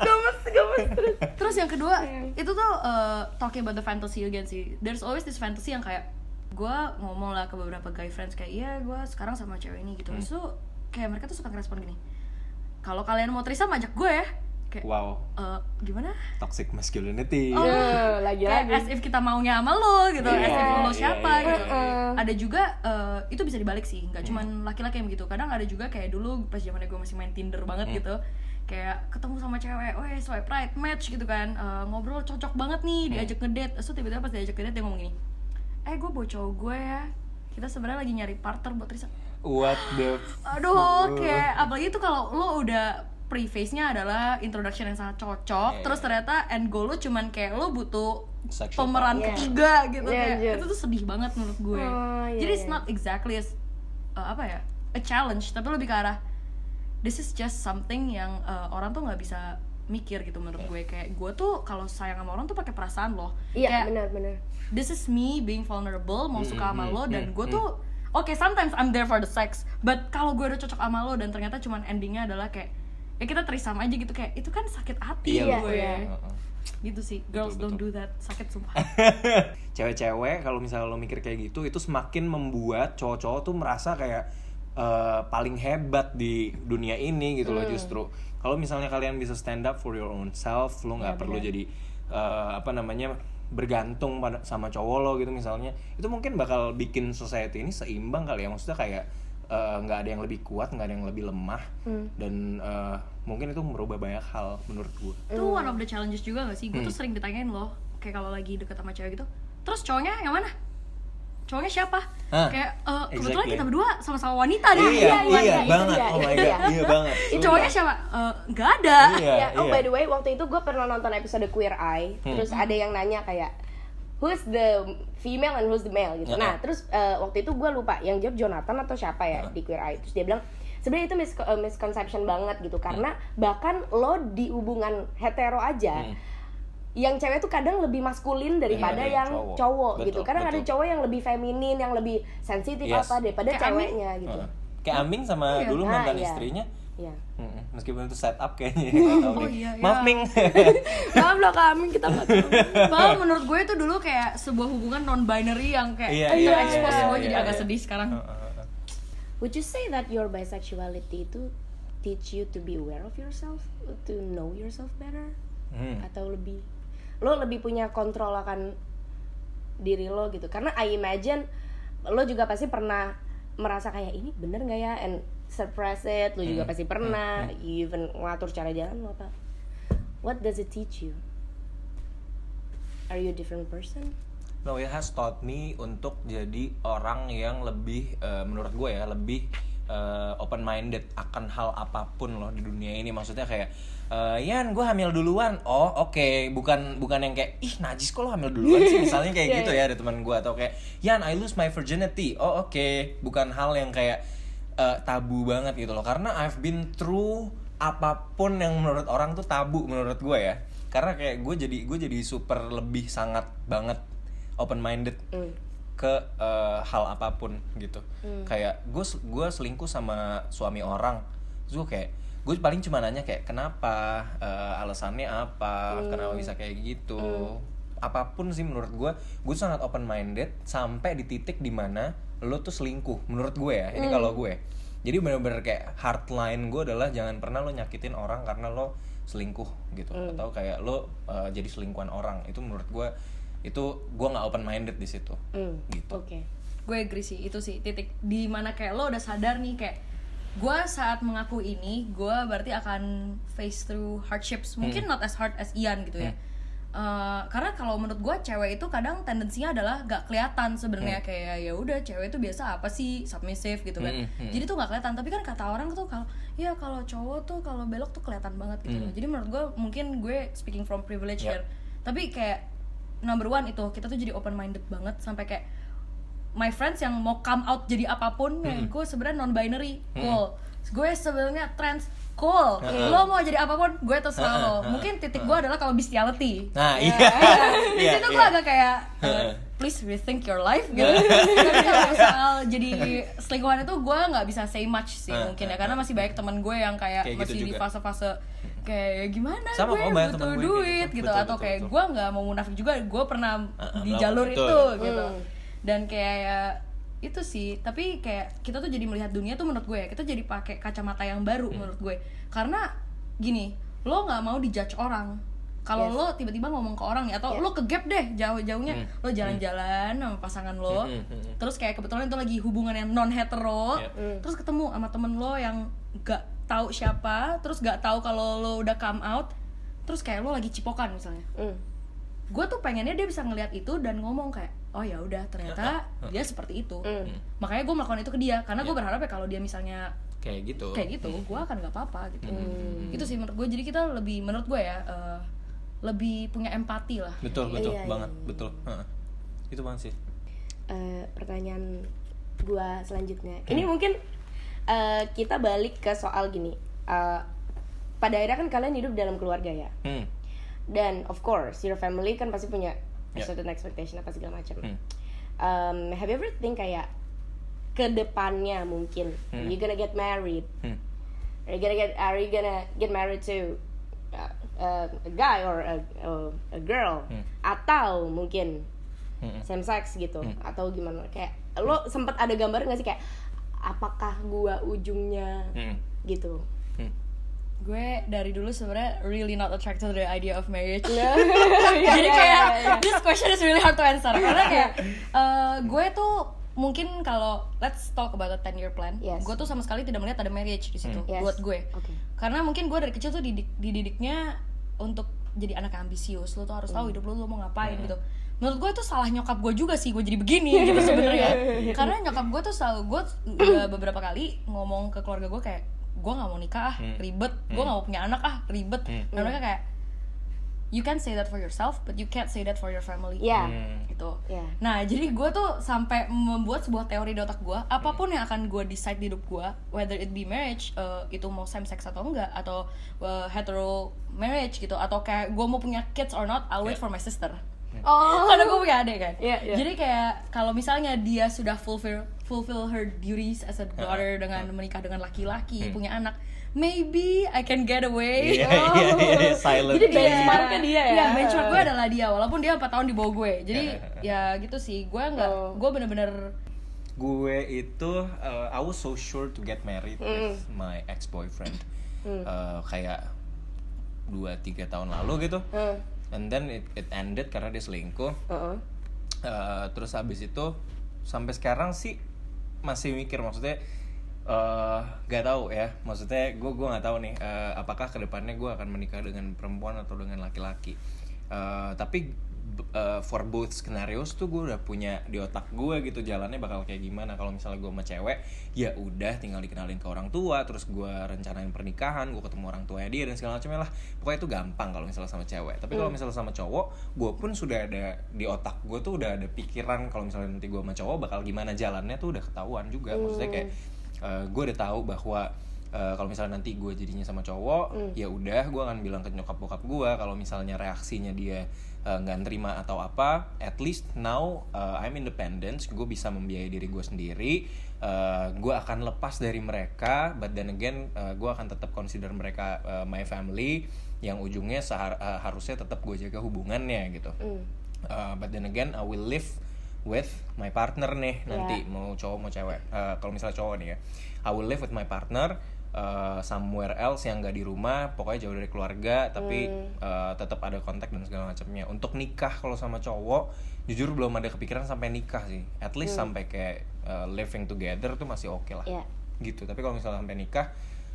Gemes gemes terus. Terus yang kedua itu tuh uh, talking about the fantasy again sih. There's always this fantasy yang kayak gue ngomong lah ke beberapa guy friends kayak iya gue sekarang sama cewek ini gitu. Terus tuh kayak mereka tuh suka ngerespon gini kalau kalian mau trisam ajak gue ya kayak Wow, "Eh, gimana toxic masculinity. Oh. Nah, lagi-lagi kayak as if kita maunya sama lo gitu Iya, as if lo iya, siapa iya, gitu iya. ada juga eh, itu bisa dibalik sih nggak cuman laki-laki yang begitu kadang ada juga kayak dulu pas zamannya gue masih main tinder banget Hmm. gitu kayak ketemu sama cewek, weh swipe right match gitu kan Eh, ngobrol cocok banget nih Hmm. diajak ngedate terus tiba-tiba pas diajak ngedate dia ngomong gini eh gue bawa cowok gue ya kita sebenarnya lagi nyari partner buat Risa What the aduh kayak apalagi tuh kalau lo udah preface-nya adalah introduction yang sangat cocok Iya, terus ternyata end goal lo cuman kayak lo butuh Sexual pemeran partner. ketiga gitu Iya, kayak anjir. itu tuh sedih banget menurut gue. Oh, iya, jadi it's iya. not exactly as uh, apa ya a challenge tapi lebih ke arah this is just something yang uh, orang tuh nggak bisa mikir gitu menurut gue. Kayak gue tuh kalau sayang sama orang tuh pakai perasaan loh. Iya kayak benar-benar this is me being vulnerable mau suka sama mm, lo dan mm, gue mm. tuh oke sometimes I'm there for the sex but kalau gue udah cocok sama lo dan ternyata cuman endingnya adalah kayak ya kita trisam aja gitu kayak itu kan sakit hati Iya, gue. iya. Heeh. gitu sih. Girls Betul, don't do that. Sakit sumpah. Cewek-cewek kalau misalnya lo mikir kayak gitu itu semakin membuat cowok-cowok tuh merasa kayak eh, paling hebat di dunia ini gitu loh justru. Kalau misalnya kalian bisa stand up for your own self lo nggak perlu jadi eh, apa namanya bergantung pada sama cowok lo gitu misalnya itu mungkin bakal bikin society ini seimbang kali ya. Maksudnya kayak eh, nggak ada yang lebih kuat nggak ada yang lebih lemah. Dan eh, mungkin itu merubah banyak hal menurut gue itu one of the challenges juga gak sih? Gue Hmm. tuh sering ditanyain loh kayak kalau lagi deket sama cewek gitu terus cowoknya yang mana cowoknya siapa Hah, kayak "Eh, kebetulan exactly. kita berdua sama-sama wanita deh iya, iya, iya, iya, banget iya, oh my iya. god iya banget Ih, Sumpah. cowoknya siapa "Eh, nggak ada Iya, ya oh iya. by the way waktu itu gue pernah nonton episode Queer Eye Hmm. terus ada yang nanya kayak who's the female and who's the male gitu Ya. nah terus eh, waktu itu gue lupa yang jawab Jonathan atau siapa ya di Queer Eye terus dia bilang sebenarnya itu mis- misconception banget gitu karena bahkan lo di hubungan hetero aja Hmm. Yang cewek tuh kadang lebih maskulin daripada Iya, iya, yang cowok. cowok, Betul, gitu kadang ada betul. cowok yang lebih feminin yang lebih sensitif Yes. apa daripada Kayak Amin. ceweknya gitu Heeh. Kayak Aming sama Iya. dulu Ah, mantan iya. istrinya. Iya. Mm-mm. Meskipun itu setup kayaknya. tahu Oh, iya, iya. Maaf Ming. maaf loh kami kita nggak tahu. Bahkan menurut gue itu dulu kayak sebuah hubungan non binary yang kayak Iya, itu iya, expose iya, gue iya, jadi iya. agak sedih sekarang. Heeh, heeh. Would you say that your bisexuality itu teach you to be aware of yourself, to know yourself better, Hmm. atau lebih lo lebih punya kontrol akan diri lo gitu? Karena I imagine lo juga pasti pernah merasa kayak ini bener nggak ya, and suppress it. Lo juga Hmm. pasti pernah, you even ngatur cara jalan lo apa? What does it teach you? Are you a different person? No, it has taught me untuk jadi orang yang lebih eh, menurut gue ya lebih open minded akan hal apa pun loh di dunia ini maksudnya kayak eh, Yan gue hamil duluan. Oh oke. Bukan bukan yang kayak ih najis kok lo hamil duluan sih? Misalnya kayak Iya, gitu ya ada teman gue atau kayak Yan I lose my virginity. Oh oke. Bukan hal yang kayak eh, tabu banget gitu loh. Karena I've been through apa pun yang menurut orang tuh tabu menurut gue ya. Karena kayak gue jadi gue jadi super lebih sangat banget open minded Hmm. ke eh, hal apa pun gitu. Kayak gue gue selingkuh sama suami orang. Terus gue kayak gue paling cuma nanya kayak kenapa? Eh, alasannya apa? Kenapa bisa kayak gitu? Apa pun sih menurut gue gue sangat open minded sampai di titik di mana lo tuh selingkuh menurut gue ya. Ini kalau gue. Jadi bener-bener kayak hardline gue adalah jangan pernah lo nyakitin orang karena lo selingkuh gitu. Atau kayak lo eh, jadi selingkuhan orang. Itu menurut gue itu gue nggak open minded di situ. Hmm. gitu. Oke. gue agree sih itu sih titik di mana kayak lo udah sadar nih kayak gue saat mengaku ini gue berarti akan face through hardships. Mungkin not as hard as Ian gitu ya. Eh, karena kalau menurut gue cewek itu kadang tendensinya adalah gak kelihatan sebenarnya. Kayak ya udah cewek itu biasa apa sih? Submissive gitu kan. Hmm, hmm. jadi tuh gak kelihatan. Tapi kan kata orang tuh kalau ya kalau cowok tuh kalau belok tuh kelihatan banget gitu. Loh. jadi menurut gue mungkin gue speaking from privilege Yeah. here. Tapi kayak number one itu kita tuh jadi open minded banget sampai kayak my friends yang mau come out jadi apa pun ya gue sebenarnya non binary cool. Gue sebenarnya trans cool. Lo mau jadi apa pun gue terserah lo. Mungkin titik gue adalah kalau bestiality. Nah iya. di iya situ gue iya. agak kayak uh, please rethink your life gitu. Tapi kalau soal jadi selingkuhan itu gue nggak bisa say much sih Uh, mungkin ya karena masih banyak teman gue yang kayak, Kayak gitu masih di juga. fase-fase kayak gimana Sama gue banyak butuh kayak duit gitu. gitu, Betul, atau betul, kayak betul. gue nggak mau munafik juga gue pernah Uh, di jalur itu. itu gitu dan kayak ya, itu sih tapi kayak kita tuh jadi melihat dunia tuh menurut gue ya kita jadi pakai kacamata yang baru Hmm. menurut gue karena gini lo nggak mau dijudge orang kalau Yes. lo tiba-tiba ngomong ke orang nih atau Yeah. lo ke gap deh jauh-jauhnya lo jalan-jalan sama pasangan lo Hmm, hmm, hmm. terus kayak kebetulan itu lagi hubungan yang non hetero Yeah. Hmm. terus ketemu sama temen lo yang gak tahu siapa terus gak tahu kalau lo udah come out terus kayak lo lagi cipokan misalnya Hmm. gue tuh pengennya dia bisa ngeliat itu dan ngomong kayak oh ya udah ternyata dia seperti itu Hmm. makanya gue melakukan itu ke dia karena gue berharap ya kalau dia misalnya kayak gitu kayak gitu gue akan nggak apa-apa gitu Hmm. itu sih menurut gue jadi kita lebih menurut gue ya eh, lebih punya empati lah betul betul Iya, iya, banget iya. betul Heeh. itu banget sih Eh, pertanyaan gua selanjutnya. Ini mungkin eh, kita balik ke soal gini. Eh, pada akhirnya kan kalian hidup dalam keluarga ya. hmm. Dan of course, your family kan pasti punya Yeah. certain expectation apa segala macam. Hmm. Um, have you ever think kayak ke depannya mungkin Hmm. you gonna get married? Hmm. Are you gonna get Are you gonna get married to uh, uh, a guy or a, a, a girl? Hmm. Atau mungkin Hmm. same sex gitu Hmm. atau gimana kayak lo sempet ada gambar nggak sih kayak apakah gua ujungnya Hmm. gitu Hmm. Gue dari dulu sebenarnya really not attracted to the idea of marriage Iya, jadi iya, kayak iya, iya. this question is really hard to answer karena kayak eh, gue tuh mungkin kalau let's talk about a 10 year plan Yes. gue tuh sama sekali tidak melihat ada marriage di situ Hmm. Yes. buat gue Oke. karena mungkin gue dari kecil tuh didik, dididiknya untuk jadi anak yang ambisius lo tuh harus tahu hidup lo lo mau ngapain Hmm. gitu menurut gue itu salah nyokap gue juga sih gue jadi begini gitu sebenarnya karena nyokap gue tuh selalu gue beberapa kali ngomong ke keluarga gue kayak gue nggak mau nikah ah Hmm. ribet gue nggak mau punya anak ah ribet Hmm. dan mereka kayak you can say that for yourself but you can't say that for your family ya Hmm. gitu ya Nah, jadi gue tuh sampai membuat sebuah teori di otak gue, apa pun yang akan gue decide di hidup gue, whether it be marriage, eh, itu mau same sex atau enggak, atau eh, hetero marriage gitu, atau kayak gue mau punya kids or not, I'll wait Yeah. for my sister. Oh Karena gue punya adik kan. Iya, iya. Jadi kayak kalau misalnya dia sudah fulfill fulfill her duties as a daughter dengan menikah dengan laki-laki, Hmm. punya anak, maybe I can get away. Iya, iya, iya, iya, silent. Jadi Iya. benchmarknya dia ya? Iya, benchmark gue adalah dia walaupun dia 4 tahun di bawah gue. Jadi Iya. ya gitu sih. Gue nggak Oh. gue bener-bener gue itu uh, I was so sure to get married with Hmm. my ex boyfriend Hmm. kayak dua tiga tahun lalu gitu Hmm. And then it, it ended karena dia selingkuh. Uh-uh. Uh, terus habis itu sampai sekarang sih masih mikir maksudnya eh gak tahu ya. Maksudnya gue gue nggak tahu nih eh, apakah ke depannya gue akan menikah dengan perempuan atau dengan laki-laki. Eh, tapi uh, for both scenarios tuh gue udah punya di otak gue gitu jalannya bakal kayak gimana. Kalau misalnya gue sama cewek ya udah tinggal dikenalin ke orang tua terus gue rencanain pernikahan gue ketemu orang tuanya dia dan segala macamnya lah. Pokoknya itu gampang kalau misalnya sama cewek. Tapi kalau misalnya sama cowok gue pun sudah ada di otak gue tuh udah ada pikiran kalau misalnya nanti gue sama cowok bakal gimana jalannya tuh udah ketahuan juga. Maksudnya kayak gue udah tahu bahwa Uh, kalau misalnya nanti gue jadinya sama cowok ya udah gue akan bilang ke nyokap bokap gue kalau misalnya reaksinya dia uh, nggak nerima atau apa at least now uh, I'm independent gue bisa membiayai diri gue sendiri uh, gue akan lepas dari mereka but then again uh, gue akan tetap consider mereka uh, my family yang ujungnya sehar- uh, harusnya tetap gue jaga hubungannya gitu. Uh, but then again I will live with my partner nih nanti mau cowok mau cewek. Uh, kalau misalnya cowok nih ya I will live with my partner uh, somewhere else yang nggak di rumah pokoknya jauh dari keluarga tapi uh, tetap ada kontak dan segala macamnya. Untuk nikah kalau sama cowok jujur belum ada kepikiran sampai nikah sih. At least sampai kayak uh, living together tuh masih oke lah. Iya. gitu. Tapi kalau misalnya sampai nikah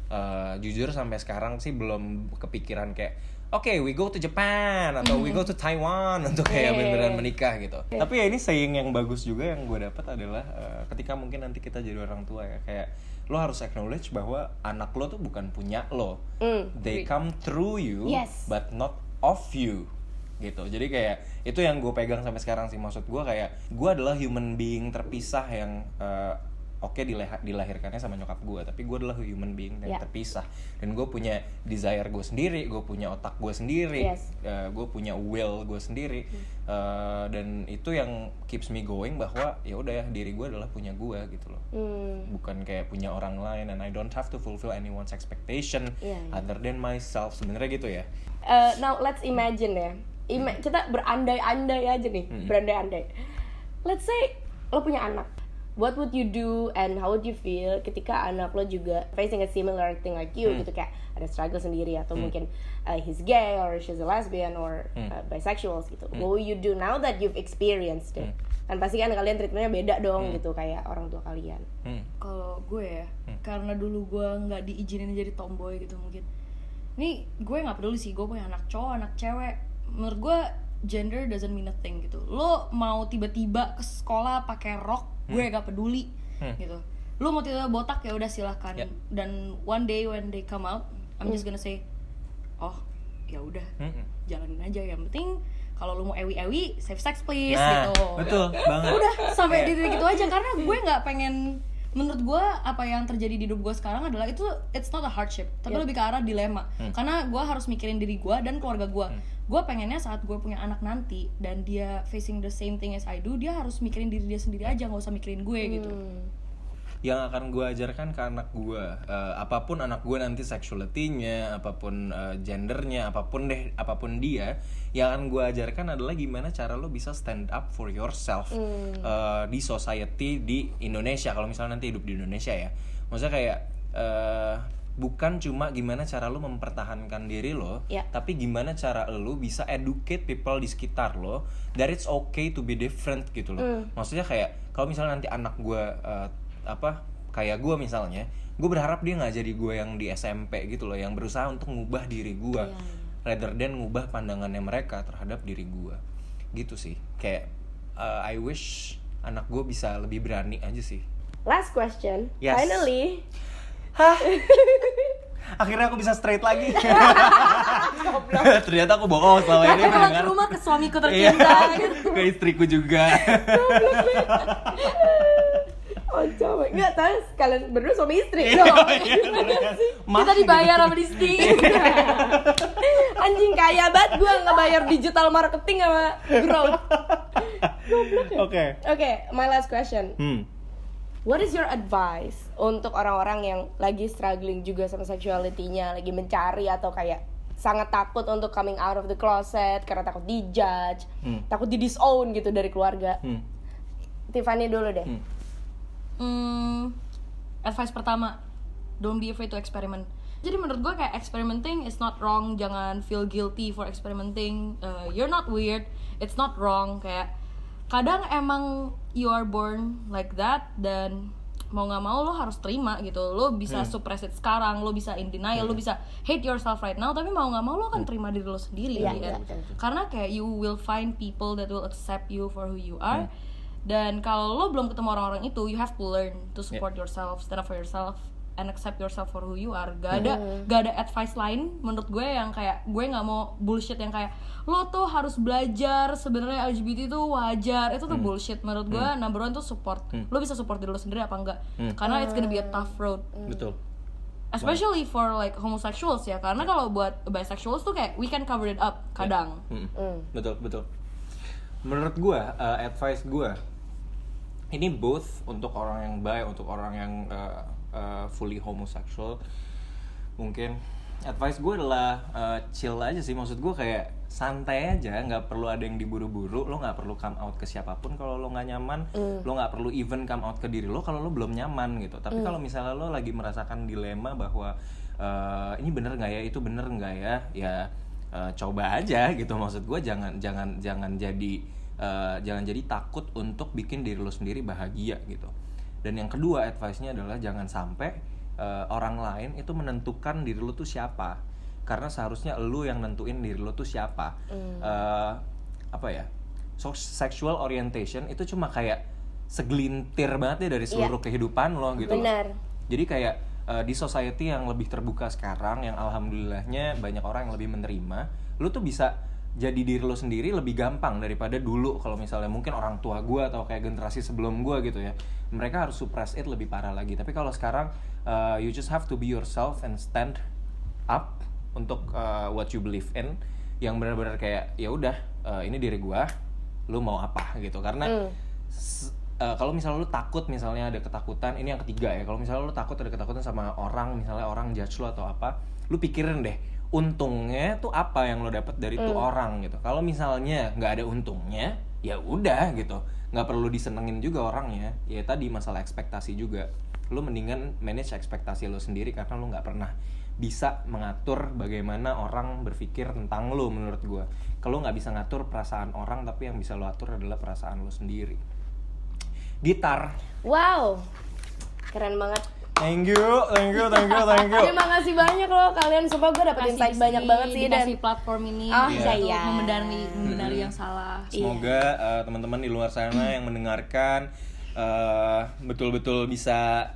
uh, jujur sampai sekarang sih belum kepikiran kayak oke we go to Japan atau we go to Taiwan untuk kayak Iya. beneran menikah gitu. Tapi ya ini saying yang bagus juga yang gue dapat adalah uh, ketika mungkin nanti kita jadi orang tua ya kayak lo harus acknowledge bahwa anak lo tuh bukan punya lo Mm. they come through you Yes. but not of you gitu jadi kayak itu yang gue pegang sampai sekarang sih maksud gue kayak gue adalah human being terpisah yang uh, oke dilah- dilahirkannya sama nyokap gue tapi gue adalah human being yang Ya. terpisah dan gue punya desire gue sendiri gue punya otak gue sendiri Yes. uh, gue punya will gue sendiri Uh, dan itu yang keeps me going bahwa ya udah ya diri gue adalah punya gue gitu loh Hmm. bukan kayak punya orang lain and I don't have to fulfill anyone's expectation Iya, iya. other than myself sebenarnya gitu ya Uh, now let's imagine ya. Ima- kita berandai-andai aja nih, berandai-andai. Let's say lo punya anak. What would you do and how would you feel ketika anak lo juga facing a similar thing like you gitu. Kayak ada struggle sendiri atau mungkin uh, he's gay or she's a lesbian or uh, bisexual gitu. What will you do now that you've experienced it? Kan pasti kan kalian treatmentnya beda dong gitu kayak orang tua kalian. Hmm. kalau gue ya karena dulu gue nggak diizinin jadi tomboy gitu mungkin. Ini gue nggak peduli sih gue punya anak cowok anak cewek. Menurut gue gender doesn't mean a thing gitu. Lo mau tiba-tiba ke sekolah pakai rok gue gak peduli gitu. Lo mau tiba-tiba botak ya udah silahkan. Ya. dan one day when they come out I'm just gonna say oh ya udah Mm-mm. jalanin aja. Yang penting kalau lo mau ewi-ewi safe sex please Nah, gitu. betul banget. udah sampai Kayak- di titik itu aja. Karena gue nggak pengen menurut gue apa yang terjadi di hidup gue sekarang adalah itu it's not a hardship tapi lebih ke arah dilema. Karena gue harus mikirin diri gue dan keluarga gue gue pengennya saat gue punya anak nanti dan dia facing the same thing as I do dia harus mikirin diri dia sendiri aja nggak usah mikirin gue gitu yang akan gue ajarkan ke anak gue eh, apa pun anak gue nanti sexuality-nya apa pun eh, gendernya apa pun deh apa pun dia yang akan gue ajarkan adalah gimana cara lo bisa stand up for yourself eh, di society di Indonesia. Kalau misalnya nanti hidup di Indonesia ya. Maksudnya kayak eh, bukan cuma gimana cara lo mempertahankan diri lo Ya. tapi gimana cara lo bisa educate people di sekitar lo that it's okay to be different gitu loh. Maksudnya kayak kalau misalnya nanti anak gue eh, apa kayak gue misalnya gue berharap dia nggak jadi gue yang di SMP gitu loh yang berusaha untuk ngubah diri gue rather than ngubah pandangannya mereka terhadap diri gue gitu sih. Kayak eh, I wish anak gue bisa lebih berani aja sih. Last question. Yes. Finally, akhirnya aku bisa straight lagi. Ternyata aku bohong selama ini Aku pulang ke rumah ke suamiku Iya, tercinta ke istriku juga oh coba nggak tahu kalian berdua suami istri Iya, dong. iya, Gimana sih? kita dibayar sama Disney Anjing kaya banget gue nggak bayar digital marketing sama growth. oke Oke, my last question. hmm What is your advice untuk orang-orang yang lagi struggling juga sama sexuality-nya, lagi mencari atau kayak sangat takut untuk coming out of the closet karena takut dijudge, Hmm. takut di disown gitu dari keluarga. hmm Tiffany dulu deh. Hmm. Hmm, advice pertama, don't be afraid to experiment. Jadi menurut gue kayak experimenting is not wrong, jangan feel guilty for experimenting. Uh, you're not weird, it's not wrong. Kayak kadang emang you are born like that dan mau nggak mau lo harus terima gitu. Lo bisa suppress it sekarang lo bisa in denial lo bisa hate yourself right now tapi mau nggak mau lo akan terima diri lo sendiri Iya, in the iya, betul. karena kayak you will find people that will accept you for who you are dan kalau lo belum ketemu orang-orang itu you have to learn to support yourself stand up for yourself and accept yourself for who you are. Gak ada gak ada advice lain menurut gue yang kayak gue nggak mau bullshit yang kayak lo tuh harus belajar sebenarnya LGBT itu wajar. Itu tuh bullshit menurut gue. Number one tuh support. Lo bisa support diri lo sendiri apa enggak? Karena it's gonna be a tough road. Betul. Especially for like homosexuals ya. Karena kalau buat bisexuals tuh kayak we can cover it up kadang. Mm. Hmm. betul betul. Menurut gua uh, advice gua ini both untuk orang yang baik untuk orang yang uh, uh, fully homosexual. Mungkin advice gue adalah uh, chill aja sih. Maksud gue kayak santai aja nggak perlu ada yang diburu-buru. Lo nggak perlu come out ke siapa pun kalau lo nggak nyaman. Lo nggak perlu even come out ke diri lo kalau lo belum nyaman gitu. Tapi kalau misalnya lo lagi merasakan dilema bahwa uh, ini bener nggak ya itu bener nggak ya ya uh, coba aja gitu. Maksud gue jangan jangan jangan jadi uh, jangan jadi takut untuk bikin diri lo sendiri bahagia gitu. Dan yang kedua advice-nya adalah jangan sampai uh, orang lain itu menentukan diri lo tuh siapa. Karena seharusnya lo yang nentuin diri lo tuh siapa. Uh, apa ya? So sexual orientation itu cuma kayak segelintir banget ya dari seluruh kehidupan lo gitu loh. Benar. Jadi kayak uh, di society yang lebih terbuka sekarang, yang alhamdulillahnya banyak orang yang lebih menerima, lu tuh bisa jadi diri lo sendiri lebih gampang daripada dulu kalau misalnya mungkin orang tua gue atau kayak generasi sebelum gue gitu ya. Mereka harus suppress it lebih parah lagi. Tapi kalau sekarang uh, you just have to be yourself and stand up untuk uh, what you believe in yang benar-benar kayak ya udah uh, ini diri gue lu mau apa? gitu. Karena s- uh, kalau misalnya lu takut misalnya ada ketakutan ini yang ketiga ya kalau misalnya lu takut ada ketakutan sama orang misalnya orang judge lu atau apa lu pikirin deh untungnya tuh apa yang lo dapat dari tuh orang gitu. Kalau misalnya nggak ada untungnya ya udah gitu. Nggak perlu disenengin juga orangnya. Ya tadi masalah ekspektasi juga. Lu mendingan manage ekspektasi lo sendiri karena lu nggak pernah bisa mengatur bagaimana orang berpikir tentang lo menurut gua. Kalau nggak bisa ngatur perasaan orang tapi yang bisa lo atur adalah perasaan lo sendiri. Gitar. Wow, keren banget. Thank you thank you thank you thank you Terima kasih banyak loh kalian. Sumpah gue dapet insight di banyak banget sih dan dikasih platform ini Oh, untuk iya. membenahi membenahi yang salah Semoga uh, teman-teman di luar sana yang mendengarkan uh, betul-betul bisa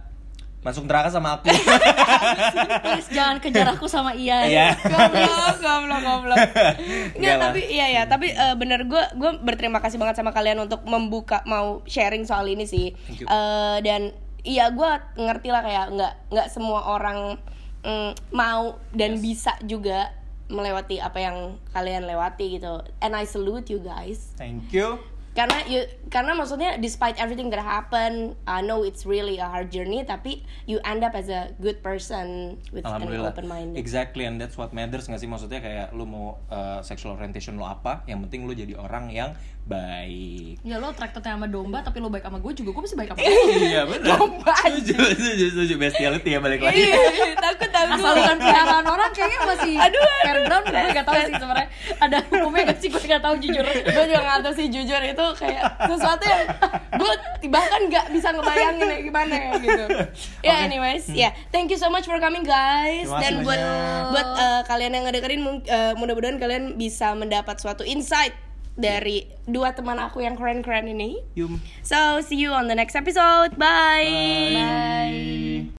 masuk neraka sama aku. please jangan kejar aku sama Ian Iya. goblok, goblok, goblok. Enggak tapi iya ya, tapi eh, bener gue gue berterima kasih banget sama kalian untuk membuka mau sharing soal ini sih. Thank you. Eh, dan iya gue ngerti lah kayak nggak nggak semua orang mm, mau dan bisa juga melewati apa yang kalian lewati gitu. And I salute you guys. Thank you. karena you karena maksudnya despite everything that happen I know it's really a hard journey tapi you end up as a good person with an open mind Exactly and that's what matters nggak sih maksudnya kayak lu mau uh, sexual orientation lo apa, yang penting lu jadi orang yang baik. ya lo attracted sama domba tapi lo baik sama gue juga gue masih baik sama lo. Iya benar. Domba. Setuju, setuju, setuju. Bestiality ya balik lagi. Iya, takut takut. Asal bukan peliharaan orang kayaknya masih Aduh, aduh. fairground gue gak tau sih sebenarnya. Ada hukumnya gak sih? Gue gak tau jujur. Gue juga gak tahu sih jujur. Itu kayak sesuatu yang gue bahkan nggak bisa ngebayangin ya gimana ya gitu. Ya anyways ya. Thank you so much for coming guys. Dan buat buat uh, kalian yang ngedengerin uh, mudah-mudahan kalian bisa mendapat suatu insight dari dua teman aku yang keren-keren ini Yum. so see you on the next episode bye Bye.